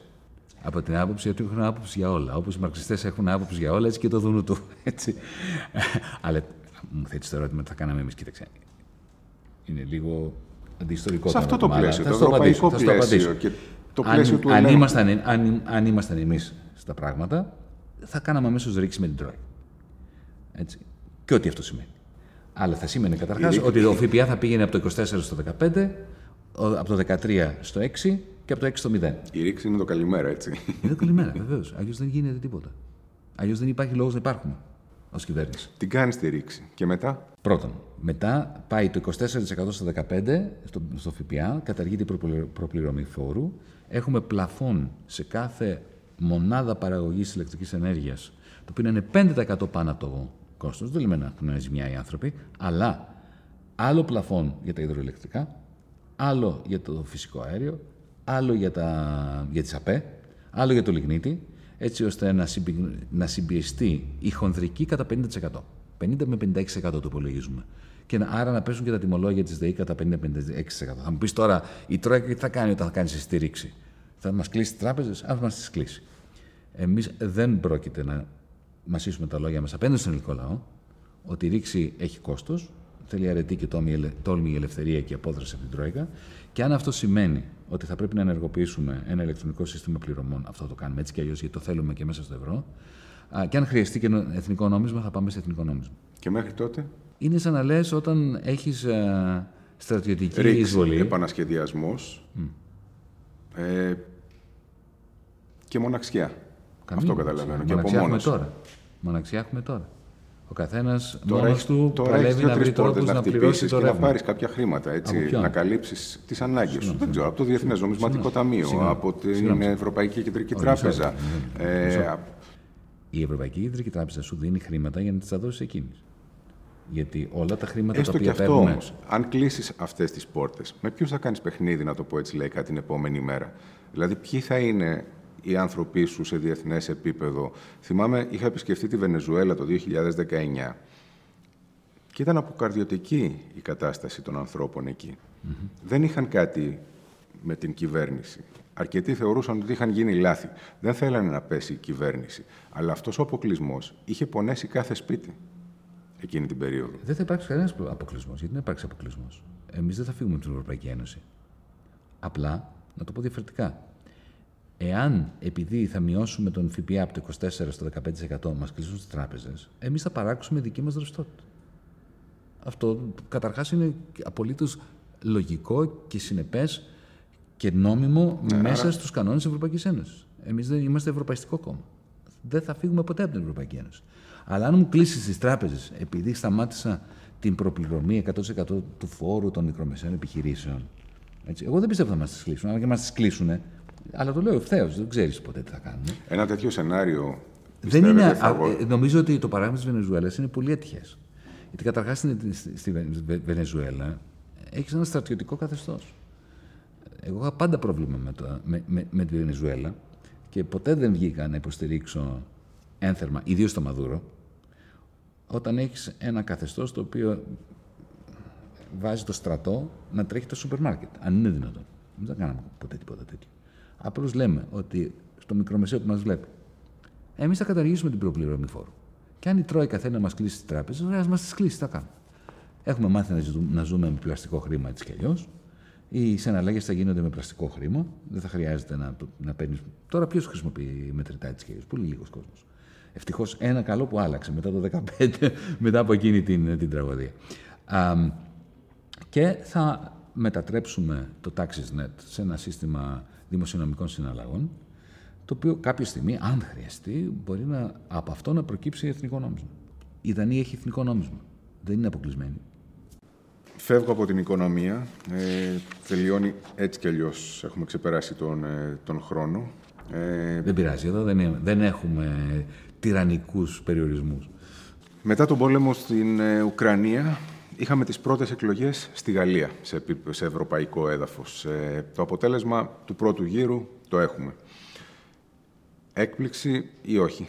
από την άποψη ότι έχουν άποψη για όλα. Όπως οι μαρξιστές έχουν άποψη για όλα, έτσι και το δούνου του. Έτσι. Αλλά μου θέτεις το ερώτημα τι θα κάναμε εμείς. Κοίταξε. Είναι λίγο αντιστορικό. Σε αυτό το πλαίσιο, το ευρωπαϊκό πλαίσιο και το πλαίσιο αν, του αν ήμασταν, αν, αν ήμασταν εμείς στα πράγματα, θα κάναμε αμέσως ρίξη με την Τρόικα. Έτσι. Και ό,τι αυτό σημαίνει. Αλλά θα σήμαινε καταρχάς ότι ο ΦΠΑ θα πήγαινε από το 24 στο 15, από το 13 στο 6 και από το 6 στο 0. Η ρήξη είναι το καλημέρα, έτσι. Είναι το καλημέρα, βεβαίως. Αλλιώς δεν γίνεται τίποτα. Αλλιώς δεν υπάρχει λόγος να υπάρχουμε ως κυβέρνηση. Τι κάνεις τη ρήξη; Και μετά; Πρώτον, μετά πάει το 24% στο 15% στο, στο ΦΠΑ, καταργείται η προπληρωμή φόρου. Έχουμε πλαφόν σε κάθε μονάδα παραγωγής ηλεκτρικής ενέργειας, το οποίο είναι 5% πάνω από το κόστος. Δεν λέμε να έχουν ζημιά οι άνθρωποι, αλλά άλλο πλαφόν για τα υδροηλεκτρικά, άλλο για το φυσικό αέριο, άλλο για, τα, για τις ΑΠΕ, άλλο για το λιγνίτη, έτσι ώστε να, συμπι, να συμπιεστεί η χονδρική κατά 50%. 50 με 56% το υπολογίζουμε. Και να, άρα να πέσουν και τα τιμολόγια της ΔΕΗ κατά 50-56%. Θα μου πεις τώρα, η Τρόικα τι θα κάνει όταν θα κάνει στήριξη; Θα μας κλείσει τις τράπεζες, ας μας τις κλείσει. Εμείς δεν πρόκειται να μασίσουμε τα λόγια μας απέναντι στον ελληνικό λαό, ότι η ρήξη έχει κόστος, θέλει αρετή και τόλμη η ελευθερία και η απόδραση από την Τρόικα. Και αν αυτό σημαίνει ότι θα πρέπει να ενεργοποιήσουμε ένα ηλεκτρονικό σύστημα πληρωμών, αυτό το κάνουμε έτσι και αλλιώς, γιατί το θέλουμε και μέσα στο ευρώ. Και αν χρειαστεί και εθνικό νόμισμα, θα πάμε σε εθνικό νόμισμα. Και μέχρι τότε; Είναι σαν να λες όταν έχεις στρατιωτική Ρίξη, εισβολή. Επανασχεδιασμός. Ε, και μοναξιά. Καμία Αυτό μοναξιά. καταλαβαίνω. Και Μοναξιά έχουμε απομόνωση. τώρα. Μοναξιά έχουμε τώρα. Ο καθένας Τώρα μόνος έχεις- του τώρα έχεις παλεύει να δύο-τρεις βρει τρόπους πόρτες να πληρώσει χτυπήσεις το και να ρεύμα. πάρεις κάποια χρήματα. Έτσι, Από ποιον; να καλύψεις τις ανάγκες σου. Συγγνώμη, Δεν ξέρω, από το Διεθνές Νομισματικό Συγγνώμη. Ταμείο, Συγγνώμη. από την Συγγνώμη. Ευρωπαϊκή Κεντρική Όχι, Τράπεζα. μισό. Ε, Μισό. Η Ευρωπαϊκή Κεντρική Τράπεζα σου δίνει χρήματα για να τις τα δώσεις εκείνης. Γιατί όλα τα χρήματα Έστω τα και οποία αυτό παίρνουμε. όμω, αν κλείσεις αυτές τις πόρτες, με ποιους θα κάνεις παιχνίδι, να το πω έτσι λαϊκά, την επόμενη μέρα; Δηλαδή, ποιοι θα είναι οι άνθρωποι σου σε διεθνές επίπεδο. Θυμάμαι, είχα επισκεφτεί τη Βενεζουέλα το 2019 και ήταν αποκαρδιωτική η κατάσταση των ανθρώπων εκεί. Δεν είχαν κάτι με την κυβέρνηση. Αρκετοί θεωρούσαν ότι είχαν γίνει λάθη. Δεν θέλανε να πέσει η κυβέρνηση. Αλλά αυτός ο αποκλεισμός είχε πονέσει κάθε σπίτι εκείνη την περίοδο. Δεν θα υπάρξει κανένας αποκλεισμός. Γιατί δεν υπάρξει αποκλεισμός; Εμείς δεν θα φύγουμε από την Ευρωπαϊκή Ένωση. Απλά, να το πω διαφορετικά. Εάν επειδή θα μειώσουμε τον ΦΠΑ από το 24% στο 15% μας κλείσουν τι τράπεζες, εμείς θα παράξουμε δική μας δραστηριότητα. Αυτό καταρχάς είναι απολύτως λογικό και συνεπές και νόμιμο μέσα άρα- στους κανόνες της Ευρωπαϊκής Ένωσης. Εμείς δεν είμαστε Ευρωπαϊστικό κόμμα. Δεν θα φύγουμε ποτέ από την Ευρωπαϊκή Ένωση. Αλλά αν μου κλείσεις τις τράπεζες επειδή σταμάτησα την προπληρωμή 100% του φόρου των μικρομεσαίων επιχειρήσεων. Έτσι, εγώ δεν πιστεύω ότι θα μας τις κλείσουν. Αν και μας τις κλείσουν, αλλά το λέω ευθέως, δεν ξέρεις ποτέ τι θα κάνουν. Ένα τέτοιο σενάριο. Δεν είναι, πιστεύετε, θα α, βο- ε, νομίζω ότι το παράδειγμα της Βενεζουέλας είναι πολύ ατυχέ. Γιατί καταρχάς στη, στη, στη Βε- Βενεζουέλα έχεις ένα στρατιωτικό καθεστώς. Εγώ είχα πάντα πρόβλημα με, το, με, με, με τη Βενεζουέλα και ποτέ δεν βγήκα να υποστηρίξω ένθερμα, ιδίως το Μαδούρο, όταν έχεις ένα καθεστώς το οποίο βάζει το στρατό να τρέχει το σούπερ μάρκετ, αν είναι δυνατόν. Δεν κάναμε ποτέ τίποτα τέτοιο. Απλώς λέμε ότι στο μικρομεσαίο που μας βλέπει, εμείς θα καταργήσουμε την προπληρωμή φόρου. Και αν η Τρόικα θέλει να μας κλείσει τις τράπεζες, ωραία, ας μας τις κλείσει, θα κάνουμε. Έχουμε μάθει να ζούμε με πλαστικό χρήμα έτσι κι αλλιώς. Οι συναλλαγές θα γίνονται με πλαστικό χρήμα. Δεν θα χρειάζεται να, να παίρνεις. Τώρα ποιος χρησιμοποιεί μετρητά έτσι κι αλλιώς; Πολύ λίγος κόσμος. Ευτυχώς ένα καλό που άλλαξε μετά το 2015, μετά από εκείνη την, την τραγωδία. Α, και θα μετατρέψουμε το TaxisNet σε ένα σύστημα δημοσιονομικών συναλλαγών, το οποίο κάποια στιγμή, αν χρειαστεί, μπορεί να, από αυτό να προκύψει εθνικό νόμισμα. Η Δανία έχει εθνικό νόμισμα. Δεν είναι αποκλεισμένη. Φεύγω από την οικονομία. Ε, τελειώνει έτσι κι αλλιώς. Έχουμε ξεπεράσει τον, ε, τον χρόνο. Ε, δεν πειράζει. Εδώ δεν, δεν έχουμε τυραννικούς περιορισμούς. Μετά τον πόλεμο στην ε, Ουκρανία, είχαμε τις πρώτες εκλογές στη Γαλλία, σε, σε ευρωπαϊκό έδαφος. Ε, το αποτέλεσμα του πρώτου γύρου το έχουμε. Έκπληξη ή όχι;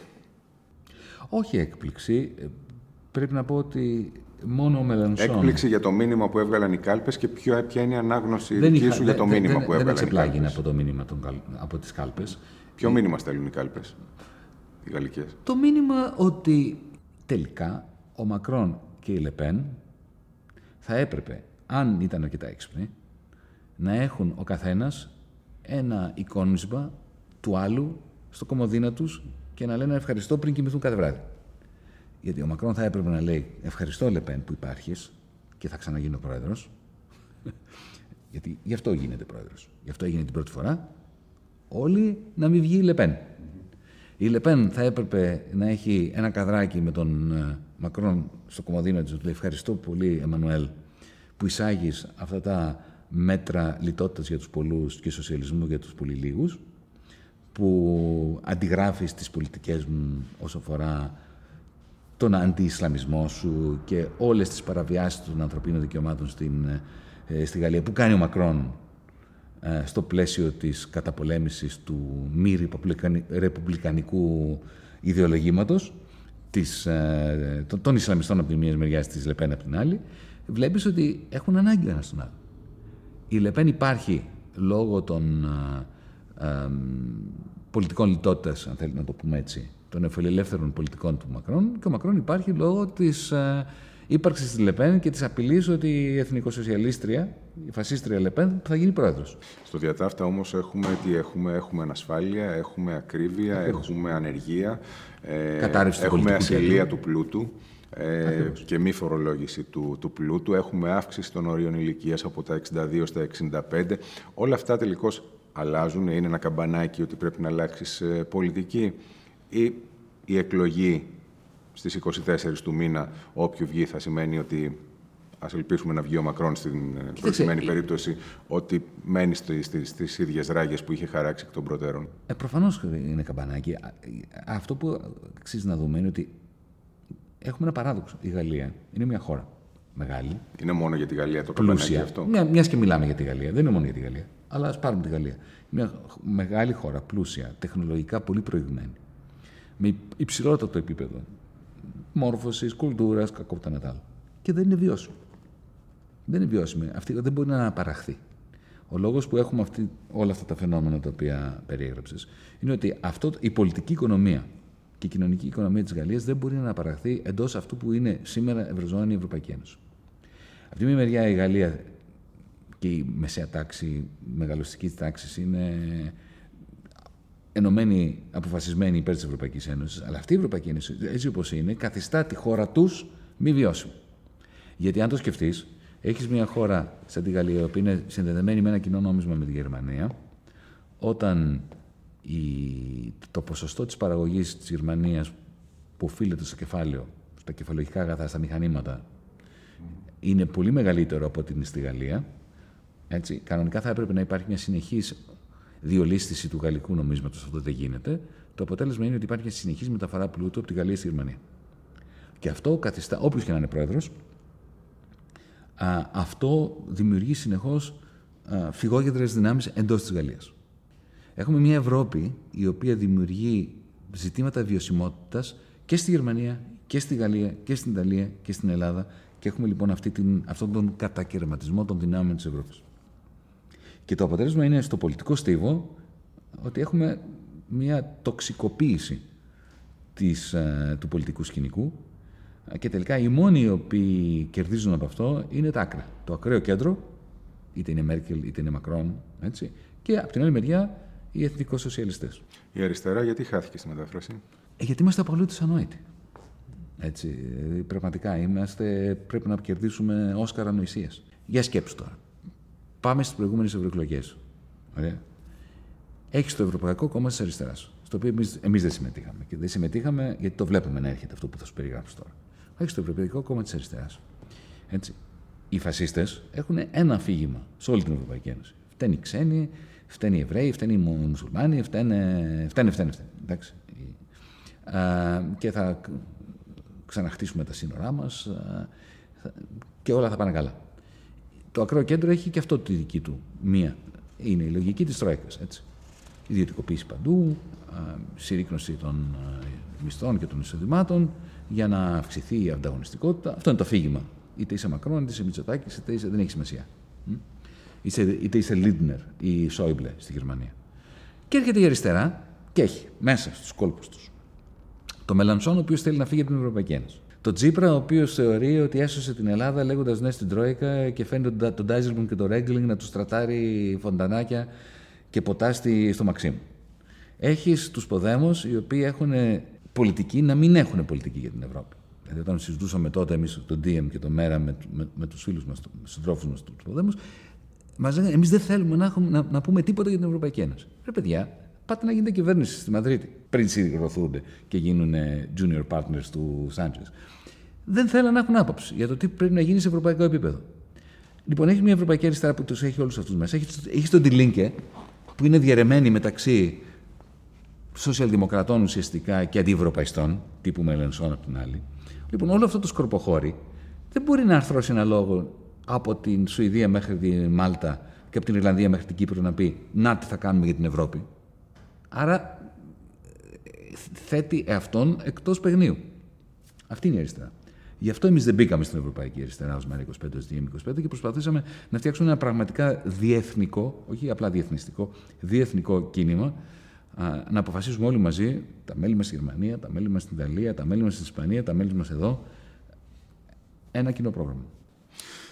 Όχι έκπληξη. Ε, πρέπει να πω ότι μόνο ο Μελανσόν... Έκπληξη για το μήνυμα που έβγαλαν οι κάλπες και ποια, ποια είναι η ανάγνωση δεν δική σου για το μήνυμα δεν, που έβγαλαν δεν οι κάλπες; Δεν από το μήνυμα των, από τις κάλπες. Ποιο μήνυμα στέλνουν οι κάλπες, οι γαλλικές; Το μήνυμα ότι τελικά ο Μακρόν και η Λεπέν θα έπρεπε, αν ήταν αρκετά έξυπνοι, να έχουν ο καθένας ένα εικόνισμα του άλλου στο κομμωδίνα τους και να λένε ευχαριστώ πριν κοιμηθούν κάθε βράδυ. Γιατί ο Μακρόν θα έπρεπε να λέει ευχαριστώ Λεπέν που υπάρχεις και θα ξαναγίνω πρόεδρος. Γιατί γι' αυτό γίνεται πρόεδρος. Γι' αυτό έγινε την πρώτη φορά. Όλοι να μην βγει η Λεπέν. Η Λεπέν θα έπρεπε να έχει ένα καδράκι με τον ε, Μακρόν στο κομμωδίνο του. Λέει ευχαριστώ πολύ, Εμμανουέλ, που εισάγεις αυτά τα μέτρα λιτότητας για τους πολλούς και σοσιαλισμού για τους πολύ λίγους, που αντιγράφεις τις πολιτικές μου όσο αφορά τον αντι-Ισλαμισμό σου και όλες τις παραβιάσεις των ανθρωπίνων δικαιωμάτων στην, ε, στη Γαλλία που κάνει ο Μακρόν ε, στο πλαίσιο της καταπολέμησης του μη ρεπουμπλικανικού ιδεολογήματος της, ε, των Ισλαμιστών από τη μία μεριά της Λεπέν από την άλλη, βλέπεις ότι έχουν ανάγκη ένας στον άλλο. Η Λεπέν υπάρχει λόγω των ε, πολιτικών λιτότητας, αν θέλει να το πούμε έτσι, των εφελελεύθερων πολιτικών του Μακρόν και ο Μακρόν υπάρχει λόγω της ε, ύπαρξης της Λεπέν και της απειλής ότι η εθνικοσοσιαλίστρια, η φασίστρια Λεπέν θα γίνει πρόεδρος. Στο διατάφτα όμως έχουμε τι έχουμε, έχουμε ανασφάλεια, έχουμε ακρίβεια, έχουμε ανεργία, ε, έχουμε ασυλία του πλούτου. Ε, και μη φορολόγηση του, του πλούτου. Έχουμε αύξηση των ορίων ηλικίας από τα 62 στα 65. Όλα αυτά τελικώς αλλάζουν. Είναι ένα καμπανάκι ότι πρέπει να αλλάξεις ε, πολιτική ή η εκλογή στις 24 του μήνα, όποιο βγει, θα σημαίνει ότι ας ελπίσουμε να βγει ο Μακρόν στην ε, προκειμένη περίπτωση, ότι μένει στις ίδιες ράγες που είχε χαράξει εκ των προτέρων. Ε, Προφανώς είναι καμπανάκι. Αυτό που αξίζει να δούμε είναι ότι έχουμε ένα παράδοξο. Η Γαλλία είναι μια χώρα μεγάλη. Είναι μόνο για τη Γαλλία το καμπανάκι αυτό. Μια μιας και μιλάμε για τη Γαλλία. Δεν είναι μόνο για τη Γαλλία. Αλλά ας πάρουμε τη Γαλλία. Μια μεγάλη χώρα, πλούσια, τεχνολογικά πολύ προηγμένη με υψηλότατο επίπεδο μόρφωσης, κουλτούρας, κακό άλλο. Και δεν είναι βιώσιμο. Δεν είναι βιώσιμο. Αυτή δεν μπορεί να αναπαραχθεί. Ο λόγος που έχουμε αυτή, όλα αυτά τα φαινόμενα τα οποία περιέγραψες είναι ότι αυτό, η πολιτική οικονομία και η κοινωνική οικονομία της Γαλλίας δεν μπορεί να αναπαραχθεί εντός αυτού που είναι σήμερα Ευρωζώνη η Ευρωπαϊκή Ένωση. Από τη μία μεριά η Γαλλία και η μεσαία τάξη, η μεγαλωστική τάξη είναι ενωμένοι, αποφασισμένοι υπέρ της Ευρωπαϊκής Ένωσης, αλλά αυτή η Ευρωπαϊκή Ένωση, έτσι όπως είναι, καθιστά τη χώρα τους μη βιώσιμη. Γιατί αν το σκεφτείς, έχεις μια χώρα σαν τη Γαλλία, που είναι συνδεδεμένη με ένα κοινό νόμισμα με τη Γερμανία, όταν η, το ποσοστό της παραγωγής της Γερμανίας που οφείλεται στο κεφάλαιο, στα κεφαλαιοχικά αγαθά, στα μηχανήματα, είναι πολύ μεγαλύτερο από ό,τι είναι στη Γαλλία. Έτσι, κανονικά θα έπρεπε να υπάρχει μια συνεχής διολίσθηση του γαλλικού νομίσματος, αυτό δεν γίνεται. Το αποτέλεσμα είναι ότι υπάρχει μια συνεχής μεταφορά πλούτου από τη Γαλλία στη Γερμανία. Και αυτό καθιστά, όποιος και να είναι πρόεδρος, αυτό δημιουργεί συνεχώς φυγόκεντρε δυνάμεις εντός της Γαλλίας. Έχουμε μια Ευρώπη η οποία δημιουργεί ζητήματα βιωσιμότητας και στη Γερμανία και στη Γαλλία και στην Ιταλία και στην Ελλάδα και έχουμε λοιπόν αυτή την, αυτόν τον κατακαιρματισμό των δυνάμεων της Ευρώπης. Και το αποτέλεσμα είναι στο πολιτικό στίβο ότι έχουμε μια τοξικοποίηση της, ε, του πολιτικού σκηνικού και τελικά οι μόνοι οι οποίοι κερδίζουν από αυτό είναι τα άκρα. Το ακραίο κέντρο, είτε είναι Μέρκελ είτε είναι Μακρόν, έτσι, και από την άλλη μεριά οι εθνικοί σοσιαλιστέ. Η αριστερά γιατί χάθηκε στη μετάφραση; Ε, γιατί είμαστε απολύτως ανόητοι. Έτσι, δηλαδή, πραγματικά είμαστε, πρέπει να κερδίσουμε Όσκαρα ανοησία. Για σκέψου τώρα. Πάμε στις προηγούμενες ευρωεκλογές. Έχεις το Ευρωπαϊκό Κόμμα της Αριστεράς, στο οποίο εμείς δεν συμμετείχαμε. Και δεν συμμετείχαμε γιατί το βλέπουμε να έρχεται αυτό που θα σου περιγράψω τώρα. Έχεις το Ευρωπαϊκό Κόμμα της Αριστεράς. Έτσι. Οι φασίστες έχουν ένα αφήγημα σε όλη την Ευρωπαϊκή Ένωση. Φταίνει οι ξένοι, φταίνει οι Εβραίοι, φταίνει οι Μουσουλμάνοι, φταίνε, φταίνε, φταίνε. φταίνε εντάξει. και θα ξαναχτίσουμε τα σύνορά μας και όλα θα πάνε καλά. Το ακραίο κέντρο έχει και αυτό τη δική του μία. Είναι η λογική της Τρόικα. Ιδιωτικοποίηση παντού, συρρήκνωση των μισθών και των εισοδημάτων για να αυξηθεί η ανταγωνιστικότητα. Αυτό είναι το αφήγημα. Είτε είσαι Μακρόν, είτε είσαι Μητσοτάκης, είτε είσαι, δεν έχει σημασία. Είτε είσαι Λίντνερ ή Σόιμπλε στη Γερμανία. Και έρχεται η αριστερά και έχει μέσα στους κόλπους τους το Μελανσόν, ο οποίος θέλει να φύγει από την Ευρωπαϊκή Ένωση. Το Τσίπρα, ο οποίος θεωρεί ότι έσωσε την Ελλάδα λέγοντας ναι στην Τρόικα και φαίνεται τον Ντάιζελμπουν και τον Ρέγκλινγκ να τους τρατάρει φοντανάκια και ποτά στο Μαξίμ. Έχεις τους Ποδέμους, οι οποίοι έχουν πολιτική να μην έχουν πολιτική για την Ευρώπη. Δηλαδή, όταν συζητούσαμε τότε εμείς τον DM και τον Μέρα με, με, με τους φίλους μας, τους συντρόφους μας, τους Ποδέμους, μας λέγανε εμείς δεν θέλουμε να, έχουμε, να, να πούμε τίποτα για την Ευρωπαϊκή Ένωση. Ρε παιδιά, πάτε να γίνετε κυβέρνηση στη Μαδρίτη πριν συγκροθούνται και γίνουν junior partners του Σάντζε. Δεν θέλουν να έχουν άποψη για το τι πρέπει να γίνει σε ευρωπαϊκό επίπεδο. Λοιπόν, έχει μια ευρωπαϊκή αριστερά που τους έχει όλους αυτούς μέσα. Έχει, έχει τον Τιλίνκε, που είναι διαρρεμένη μεταξύ σοσιαλδημοκρατών ουσιαστικά και αντιευρωπαϊστών, τύπου Μελενσόν από την άλλη. Λοιπόν, όλο αυτό το σκορποχώρι δεν μπορεί να αρθρώσει ένα λόγο από την Σουηδία μέχρι τη Μάλτα και από την Ιρλανδία μέχρι την Κύπρο να πει Να τι θα κάνουμε για την Ευρώπη. Άρα θέτει εαυτόν εκτός παιγνίου. Αυτή είναι η αριστερά. Γι' αυτό εμείς δεν μπήκαμε στην Ευρωπαϊκή Αριστερά ως ΜΕΡΑ25, ω DM25 και προσπαθήσαμε να φτιάξουμε ένα πραγματικά διεθνικό, όχι απλά διεθνιστικό, διεθνικό κίνημα, να αποφασίσουμε όλοι μαζί, τα μέλη μας στη Γερμανία, τα μέλη μας στην Ιταλία, τα μέλη μας στην Ισπανία, τα μέλη μας εδώ, ένα κοινό πρόγραμμα.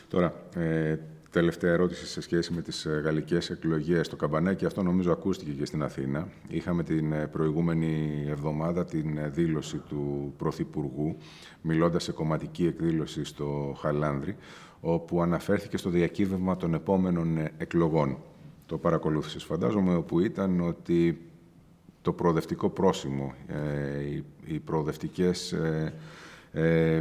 Τώρα, ε, Τελευταία ερώτηση σε σχέση με τις ε, γαλλικές εκλογές. Το καμπανάκι αυτό νομίζω ακούστηκε και στην Αθήνα. Είχαμε την ε, προηγούμενη εβδομάδα την ε, δήλωση του Πρωθυπουργού, μιλώντας σε κομματική εκδήλωση στο Χαλάνδρη, όπου αναφέρθηκε στο διακύβευμα των επόμενων εκλογών. Το παρακολούθησες, φαντάζομαι, όπου ήταν ότι το προοδευτικό πρόσημο, οι προοδευτικές ε,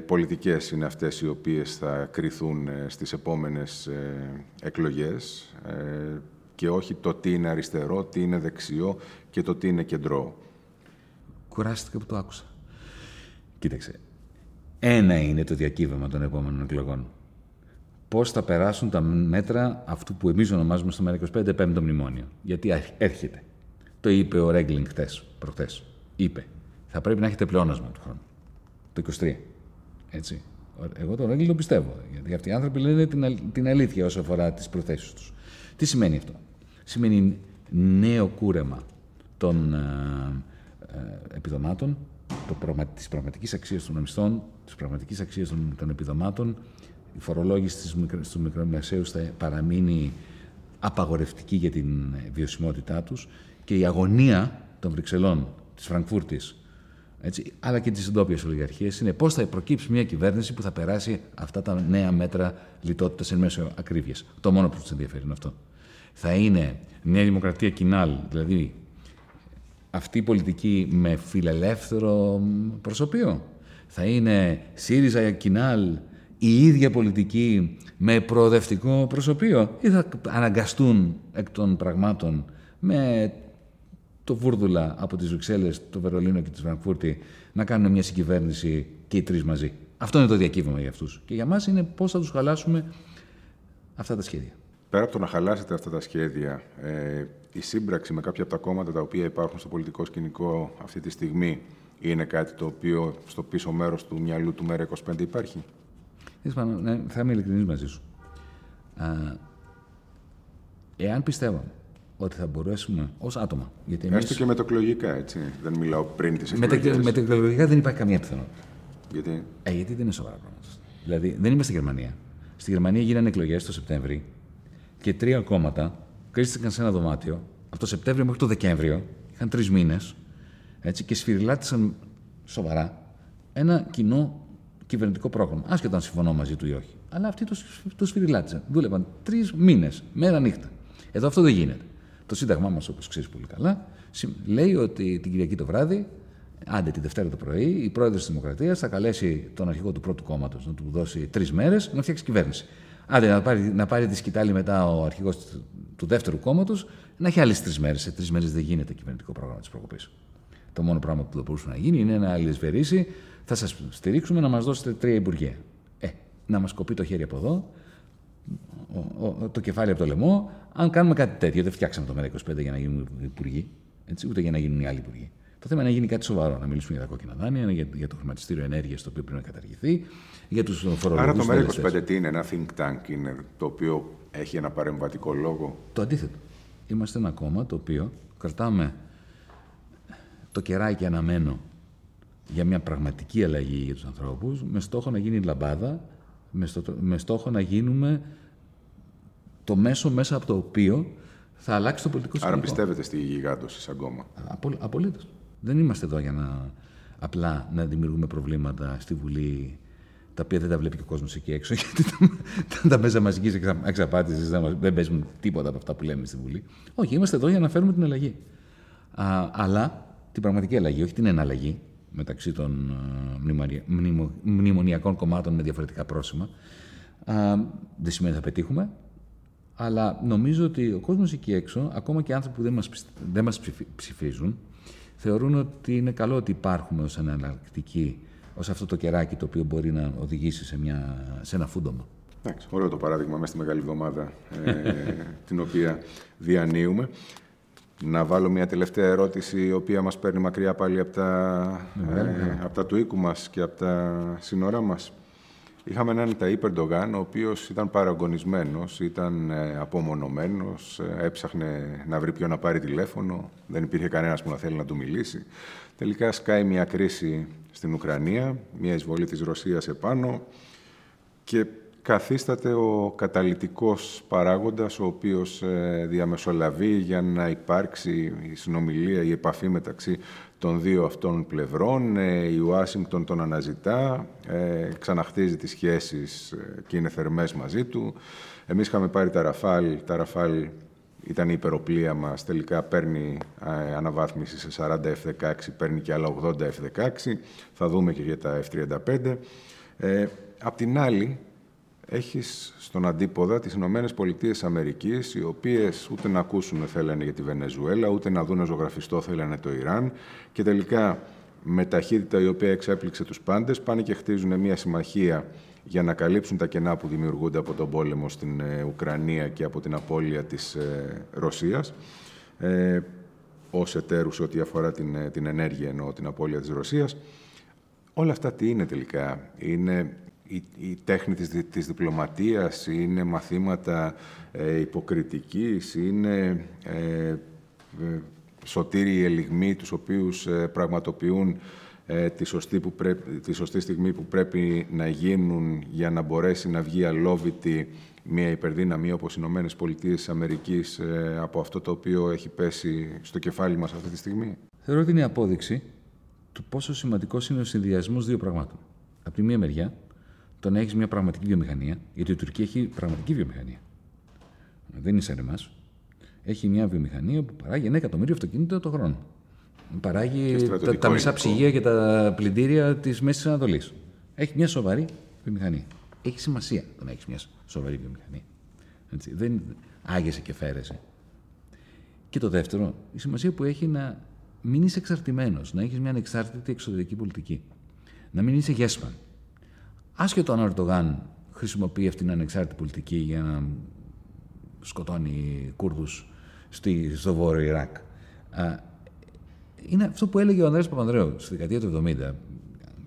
πολιτικές είναι αυτές οι οποίες θα κριθούν ε, στις επόμενες ε, εκλογές ε, και όχι το τι είναι αριστερό, τι είναι δεξιό και το τι είναι κεντρό. Κουράστηκα που το άκουσα. Κοίταξε, ένα είναι το διακύβευμα των επόμενων εκλογών. Πώς θα περάσουν τα μέτρα αυτού που εμείς ονομάζουμε στο ΜΕΡΑ25 πέμπτο μνημόνιο. Γιατί έρχεται. Το είπε ο Ρέγκλινγκ χτες, προχτές. Είπε. Θα πρέπει να έχετε πλεόνασμα του χρόνου το 23. Έτσι. Εγώ τον Έγκλη το πιστεύω. Γιατί αυτοί οι άνθρωποι λένε την, την αλήθεια όσο αφορά τις προθέσεις τους. Τι σημαίνει αυτό; Σημαίνει νέο κούρεμα των ε, ε, επιδομάτων, το της πραγματικής αξίας των μισθών, της πραγματικής αξίας των, των επιδομάτων, η φορολόγηση στους μικρομεσαίους θα παραμείνει απαγορευτική για την βιωσιμότητά τους και η αγωνία των Βρυξελών, της Φραγκφούρτης, έτσι, αλλά και τις εντόπιες ολιγαρχίες, είναι πώς θα προκύψει μια κυβέρνηση που θα περάσει αυτά τα νέα μέτρα λιτότητας εν μέσω ακρίβειας. Το μόνο που τους ενδιαφέρει είναι αυτό. Θα είναι μια δημοκρατία κοινάλ, δηλαδή αυτή η πολιτική με φιλελεύθερο προσωπείο. Θα είναι ΣΥΡΙΖΑ κοινάλ η ίδια πολιτική με προοδευτικό προσωπείο ή θα αναγκαστούν εκ των πραγμάτων με το Βούρδουλα από τις Βρυξέλλες, το Βερολίνο και τη Φραγκφούρτη να κάνουν μια συγκυβέρνηση και οι τρεις μαζί. Αυτό είναι το διακύβευμα για αυτούς. Και για μας είναι πώς θα τους χαλάσουμε αυτά τα σχέδια. Πέρα από το να χαλάσετε αυτά τα σχέδια, ε, η σύμπραξη με κάποια από τα κόμματα τα οποία υπάρχουν στο πολιτικό σκηνικό αυτή τη στιγμή είναι κάτι το οποίο στο πίσω μέρος του μυαλού του ΜΕΡΑ25 υπάρχει; Ναι, θα είμαι ειλικρινής μαζί σου. Α, εάν πιστεύαμε ότι θα μπορέσουμε ως άτομα. Γιατί εμείς... Έστω και μετεκλογικά, έτσι. Δεν μιλάω πριν τις εκλογές. Μετεκλογικά δεν υπάρχει καμία πιθανότητα. Γιατί; Ε, γιατί δεν είναι σοβαρά πράγματα. Δηλαδή, δεν είμαστε στη Γερμανία. Στη Γερμανία γίνανε εκλογές το Σεπτέμβρη και τρία κόμματα κρίστηκαν σε ένα δωμάτιο από το Σεπτέμβριο μέχρι το Δεκέμβριο. Είχαν τρεις μήνες και σφυριλάτησαν σοβαρά ένα κοινό κυβερνητικό πρόγραμμα. Άσχετα αν συμφωνώ μαζί του ή όχι. Αλλά αυτοί το, το σφυριλάτησαν. Δούλευαν τρεις μήνες, μέρα νύχτα. Εδώ αυτό δεν γίνεται. Το Σύνταγμά μας, όπως ξέρεις πολύ καλά, λέει ότι την Κυριακή το βράδυ, άντε τη Δευτέρα το πρωί, η πρόεδρος της Δημοκρατίας θα καλέσει τον αρχηγό του πρώτου κόμματος να του δώσει τρεις μέρες να φτιάξει κυβέρνηση. Άντε να πάρει, να πάρει τη σκητάλη μετά ο αρχηγός του δεύτερου κόμματος, να έχει άλλες τρεις μέρες. Σε τρεις μέρες δεν γίνεται κυβερνητικό πρόγραμμα της προκοπής. Το μόνο πράγμα που θα μπορούσε να γίνει είναι να αλληλεσβερήσει, θα σας στηρίξουμε να μας δώσετε τρία υπουργεία. Ε, να μας κοπεί το χέρι από εδώ, το κεφάλι από το λαιμό. Αν κάνουμε κάτι τέτοιο, δεν φτιάξαμε το ΜΕΡΑ25 για να γίνουν υπουργοί, έτσι, ούτε για να γίνουν οι άλλοι υπουργοί. Το θέμα είναι να γίνει κάτι σοβαρό. Να μιλήσουμε για τα κόκκινα δάνεια, για, για το χρηματιστήριο ενέργειας το οποίο πρέπει να καταργηθεί, για τους φορολογικού. Άρα το ΜΕΡΑ25 τι είναι, ένα think tank είναι, το οποίο έχει ένα παρεμβατικό λόγο; Το αντίθετο. Είμαστε ένα κόμμα το οποίο κρατάμε το κεράκι αναμένο για μια πραγματική αλλαγή για τους ανθρώπους, με στόχο να γίνει λαμπάδα, με, με στόχο να γίνουμε το μέσο μέσα από το οποίο θα αλλάξει το πολιτικό σύστημα. Άρα πιστεύετε στη γιγάντωση σαν κόμμα; Απο, απολύτως. Δεν είμαστε εδώ για να απλά να δημιουργούμε προβλήματα στη Βουλή τα οποία δεν τα βλέπει και ο κόσμος εκεί έξω, γιατί τα, τα μέσα μαζικής εξαπάτησης δεν παίζουν τίποτα από αυτά που λέμε στη Βουλή. Όχι, είμαστε εδώ για να φέρουμε την αλλαγή. Α, αλλά την πραγματική αλλαγή, όχι την εναλλαγή μεταξύ των ε, μνημονιακών κομμάτων με διαφορετικά πρόσημα. δεν σημαίνει ότι θα πετύχουμε, αλλά νομίζω ότι ο κόσμος εκεί έξω, ακόμα και άνθρωποι που δεν μας, δεν μας ψηφίζουν, θεωρούν ότι είναι καλό ότι υπάρχουμε ως εναλλακτική, ως αυτό το κεράκι το οποίο μπορεί να οδηγήσει σε, μια, σε ένα φούντομα. Εντάξει, ωραίο το παράδειγμα μέσα στη Μεγάλη Εβδομάδα, ε, την οποία διανύουμε. Να βάλω μια τελευταία ερώτηση, η οποία μας παίρνει μακριά πάλι από τα, ε, από τα του οίκου μας και από τα σύνορά μας. Είχαμε έναν Ταΐ Περντογάν, ο οποίος ήταν παραγωνισμένος, ήταν ε, απομονωμένος, ε, έψαχνε να βρει ποιον να πάρει τηλέφωνο, δεν υπήρχε κανένας που να θέλει να του μιλήσει. Τελικά σκάει μια κρίση στην Ουκρανία, μια εισβολή της Ρωσίας επάνω και καθίσταται ο καταλυτικός παράγοντας ο οποίος ε, διαμεσολαβεί για να υπάρξει η συνομιλία, η επαφή μεταξύ των δύο αυτών πλευρών. Ε, η Ουάσιγκτον τον αναζητά, ε, ξαναχτίζει τις σχέσεις και είναι θερμές μαζί του. Εμείς είχαμε πάρει τα Ραφάλ, τα Ραφάλ ήταν η υπεροπλία μας, τελικά παίρνει αναβάθμιση σε 40 F-16, παίρνει και άλλα 80 F-16, θα δούμε και για τα F-35. Ε, απ' την άλλη, έχεις στον αντίποδα τις Ηνωμένες Πολιτείες Αμερικής, οι οποίες ούτε να ακούσουν θέλανε για τη Βενεζουέλα, ούτε να δουν ζωγραφιστό θέλανε το Ιράν και τελικά με ταχύτητα η οποία εξέπληξε τους πάντες πάνε και χτίζουν μια συμμαχία για να καλύψουν τα κενά που δημιουργούνται από τον πόλεμο στην ε, Ουκρανία και από την απώλεια της ε, Ρωσίας ε, ως εταίρους ό,τι αφορά την, ε, την ενέργεια ενώ την απώλεια της Ρωσίας. Όλα αυτά τι είναι τελικά; Είναι η, η τέχνη της, της διπλωματίας, είναι μαθήματα ε, υποκριτικής, είναι ε, ε, σωτήριοι ελιγμοί τους οποίους ε, πραγματοποιούν ε, τη, σωστή που πρέπει, τη σωστή στιγμή που πρέπει να γίνουν για να μπορέσει να βγει αλόβητη μια υπερδύναμη όπως οι Ηνωμένες Πολιτείες Αμερικής από αυτό το οποίο έχει πέσει στο κεφάλι μας αυτή τη στιγμή; Θεωρώ ότι είναι η απόδειξη του πόσο σημαντικός είναι ο συνδυασμός δύο πραγμάτων. Από τη μία μεριά, το να έχεις μια πραγματική βιομηχανία, γιατί η Τουρκία έχει πραγματική βιομηχανία. Δεν είναι σαν εμάς. Έχει μια βιομηχανία που παράγει ένα εκατομμύριο αυτοκίνητα το χρόνο. Παράγει τα, τα μισά ψυγεία και τα πλυντήρια της Μέσης Ανατολής. Έχει μια σοβαρή βιομηχανία. Έχει σημασία το να έχεις μια σοβαρή βιομηχανία. Έτσι. Δεν άγεσαι και φέρεσαι. Και το δεύτερο, η σημασία που έχει να μην είσαι εξαρτημένος, να έχεις μια ανεξάρτητη εξωτερική πολιτική. Να μην είσαι γέσπαν. Άσχετο αν ο Ερντογάν χρησιμοποιεί αυτήν την ανεξάρτητη πολιτική για να σκοτώνει Κούρδους στο βόρειο Ιράκ. Είναι αυτό που έλεγε ο Ανδρέας Παπανδρέου στη δεκαετία του 70,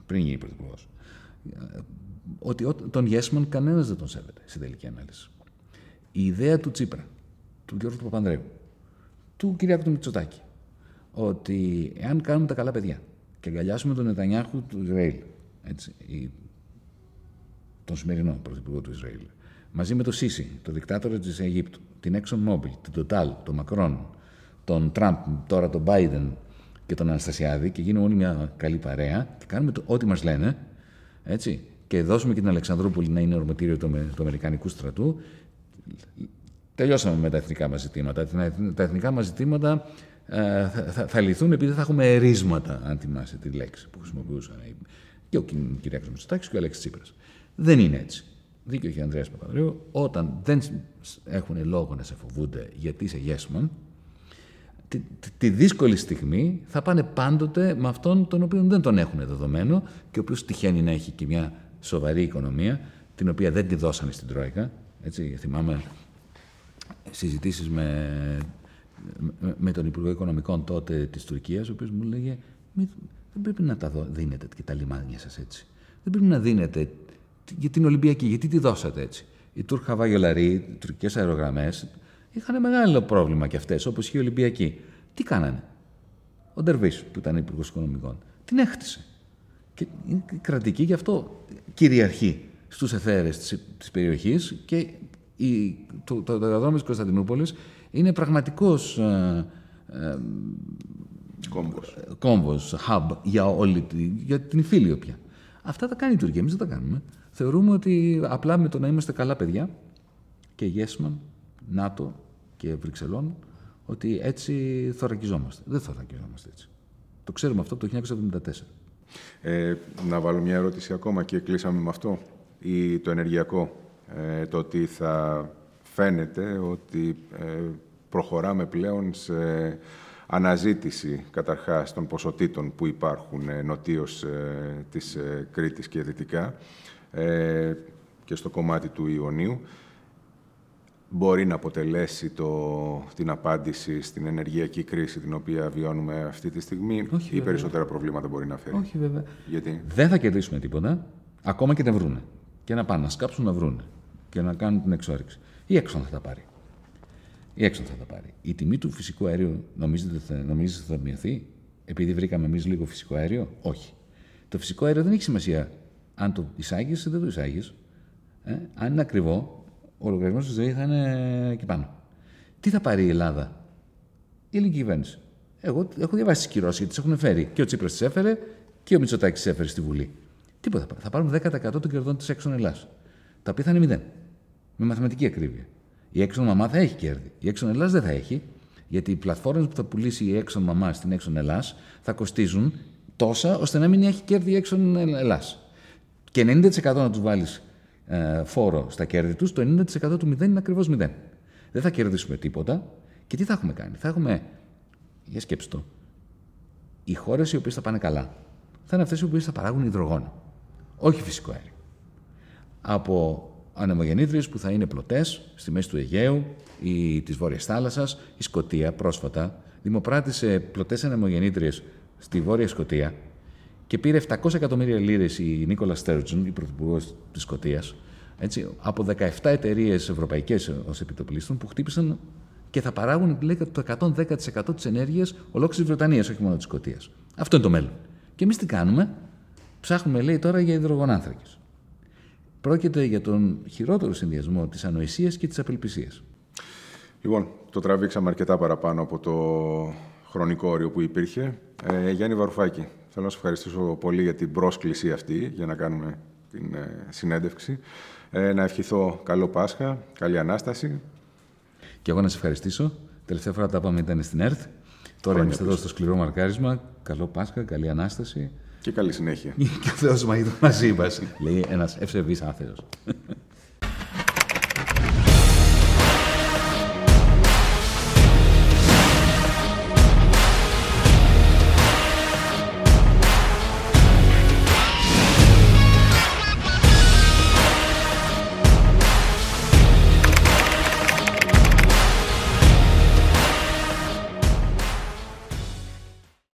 πριν γίνει πρωθυπουργός. Ότι τον Γέσμαν κανένας δεν τον σέβεται στην τελική ανάλυση. Η ιδέα του Τσίπρα, του Γιώργου του Παπανδρέου, του Κυριάκου του Μητσοτάκη. Ότι εάν κάνουμε τα καλά παιδιά και αγκαλιάσουμε τον Νετανιάχου του Ισραήλ, έτσι, τον σημερινό πρωθυπουργό του Ισραήλ, μαζί με τον Σίση, τον δικτάτορα της Αιγύπτου, την Exxon Mobil, την Total, τον Μακρόν, τον Τραμπ, τώρα τον Biden και τον Αναστασιάδη και γίνουμε όλοι μια καλή παρέα και κάνουμε το, ό,τι μας λένε, έτσι, και δώσουμε και την Αλεξανδρούπολη να είναι ορμοτήριο του, του Αμερικανικού στρατού, τελειώσαμε με τα εθνικά μας ζητήματα. Τα εθνικά μας ζητήματα ε, θα, θα, λυθούν επειδή θα έχουμε ερίσματα, αν θυμάσαι τη λέξη που χρησιμοποιούσαν και ο κ. Μητσοτάκης και ο Αλέξης Τσίπρας. Δεν είναι έτσι. Δίκιο έχει ο Ανδρέας Παπαδρέου. Όταν δεν έχουν λόγο να σε φοβούνται γιατί είσαι yes τη, τη, δύσκολη στιγμή θα πάνε πάντοτε με αυτόν τον οποίο δεν τον έχουν δεδομένο και ο οποίος τυχαίνει να έχει και μια σοβαρή οικονομία, την οποία δεν τη δώσανε στην Τρόικα. Έτσι, θυμάμαι συζητήσεις με, με, τον Υπουργό Οικονομικών τότε της Τουρκίας, ο οποίος μου λέγε δεν πρέπει να τα δίνετε και τα λιμάνια σας έτσι. Δεν πρέπει να δίνετε για την Ολυμπιακή, γιατί τη δώσατε έτσι. Οι Τούρκ Βαγιολαροί, οι τουρκικές αερογραμμές, είχαν μεγάλο πρόβλημα κι αυτές, όπως και η Ολυμπιακή. Τι κάνανε; Ο Ντερβί, που ήταν υπουργός Οικονομικών, την έχτισε. Και είναι κρατική, γι' αυτό κυριαρχεί στους εθέρε της περιοχής και η, το, το, το αεροδρόμιο της Κωνσταντινούπολης είναι πραγματικός ε, ε, κόμβος, hub για, όλη, για την Ιφίλιο πια. Αυτά τα κάνει η Τουρκία, εμείς δεν τα κάνουμε. Θεωρούμε ότι απλά με το να είμαστε καλά παιδιά και Γέσμαν, ΝΑΤΟ και Βρυξελών, ότι έτσι θωρακιζόμαστε. Δεν θωρακιζόμαστε έτσι. Το ξέρουμε αυτό από το 1974. Ε, να βάλω μια ερώτηση ακόμα και κλείσαμε με αυτό. Ή το ενεργειακό. Ε, το ότι θα φαίνεται ότι ε, προχωράμε πλέον σε αναζήτηση καταρχάς των ποσοτήτων που υπάρχουν ε, νοτίως ε, της ε, Κρήτης και δυτικά ε, και στο κομμάτι του Ιωνίου μπορεί να αποτελέσει το, την απάντηση στην ενεργειακή κρίση την οποία βιώνουμε αυτή τη στιγμή Όχι, ή περισσότερα προβλήματα μπορεί να φέρει; Όχι βέβαια. Γιατί; Δεν θα κερδίσουμε τίποτα, ακόμα και να βρούνε. Και να πάνε να σκάψουν να βρούνε και να κάνουν την εξόριξη. Ή έξω θα τα πάρει. Ή έξω θα τα πάρει. Η τιμή του φυσικού αερίου νομίζετε θα, νομίζετε θα μειωθεί; Επειδή βρήκαμε εμείς λίγο φυσικό αέριο; Όχι. Το φυσικό αέριο δεν έχει σημασία αν το εισάγεις ή δεν το εισάγεις. Ε, αν είναι ακριβό, ο λογαριασμό της ζωής θα είναι εκεί πάνω. Τι θα πάρει η Ελλάδα, η ελληνική κυβέρνηση. Εγώ έχω διαβάσει τις κυρώσεις γιατί τις έχουν φέρει. Και ο Τσίπρας τις έφερε και ο Μητσοτάκης τις έφερε στη Βουλή. Τίποτα. Θα πάρουμε 10% των κερδών της έξω Ελλάδα. Τα οποία θα είναι μηδέν. Με μαθηματική ακρίβεια. Η έξω μαμά θα έχει κέρδη. Η έξω Ελλάδα δεν θα έχει. Γιατί οι πλατφόρμες που θα πουλήσει η έξω μαμά στην έξω Ελλάδα θα κοστίζουν τόσα ώστε να μην έχει κέρδη η έξω Ελλάδα και 90% να τους βάλεις ε, φόρο στα κέρδη τους, το 90% του 0 είναι ακριβώς 0. Δεν θα κερδίσουμε τίποτα. Και τι θα έχουμε κάνει. Θα έχουμε. Για σκέψτε το. Οι χώρες οι οποίες θα πάνε καλά θα είναι αυτές οι οποίες θα παράγουν υδρογόνο. Όχι φυσικό αέριο. Από ανεμογεννήτριες που θα είναι πλωτές στη μέση του Αιγαίου ή της Βόρειας Θάλασσας. Η Σκωτία πρόσφατα δημοπράτησε πλωτές ανεμογεννήτριες στη Βόρεια Σκωτία και πήρε 700 εκατομμύρια λίρες η Νίκολα Στέρτζον, η πρωθυπουργός της Σκωτίας, από 17 εταιρείες ευρωπαϊκές ως επιτοπλίστων που χτύπησαν και θα παράγουν λέει, το 110% της ενέργειας ολόκληρης της Βρετανίας, όχι μόνο της Σκωτίας. Αυτό είναι το μέλλον. Και εμείς τι κάνουμε, ψάχνουμε λέει τώρα για υδρογονάνθρακες. Πρόκειται για τον χειρότερο συνδυασμό της ανοησίας και της απελπισίας. Λοιπόν, το τραβήξαμε αρκετά παραπάνω από το χρονικό όριο που υπήρχε. Ε, Γιάννη Βαρουφάκη, Θέλω να σας ευχαριστήσω πολύ για την πρόσκληση αυτή, για να κάνουμε την ε, συνέντευξη. Ε, να ευχηθώ καλό Πάσχα, καλή Ανάσταση. Και εγώ να σας ευχαριστήσω. Τελευταία φορά τα πάμε ήταν στην ΕΡΤ. Τώρα είμαστε εδώ στο σκληρό μαρκάρισμα. Καλό Πάσχα, καλή Ανάσταση. Και καλή συνέχεια. και ο Θεός μαζί μας, λέει ένας ευσεβής άθεος.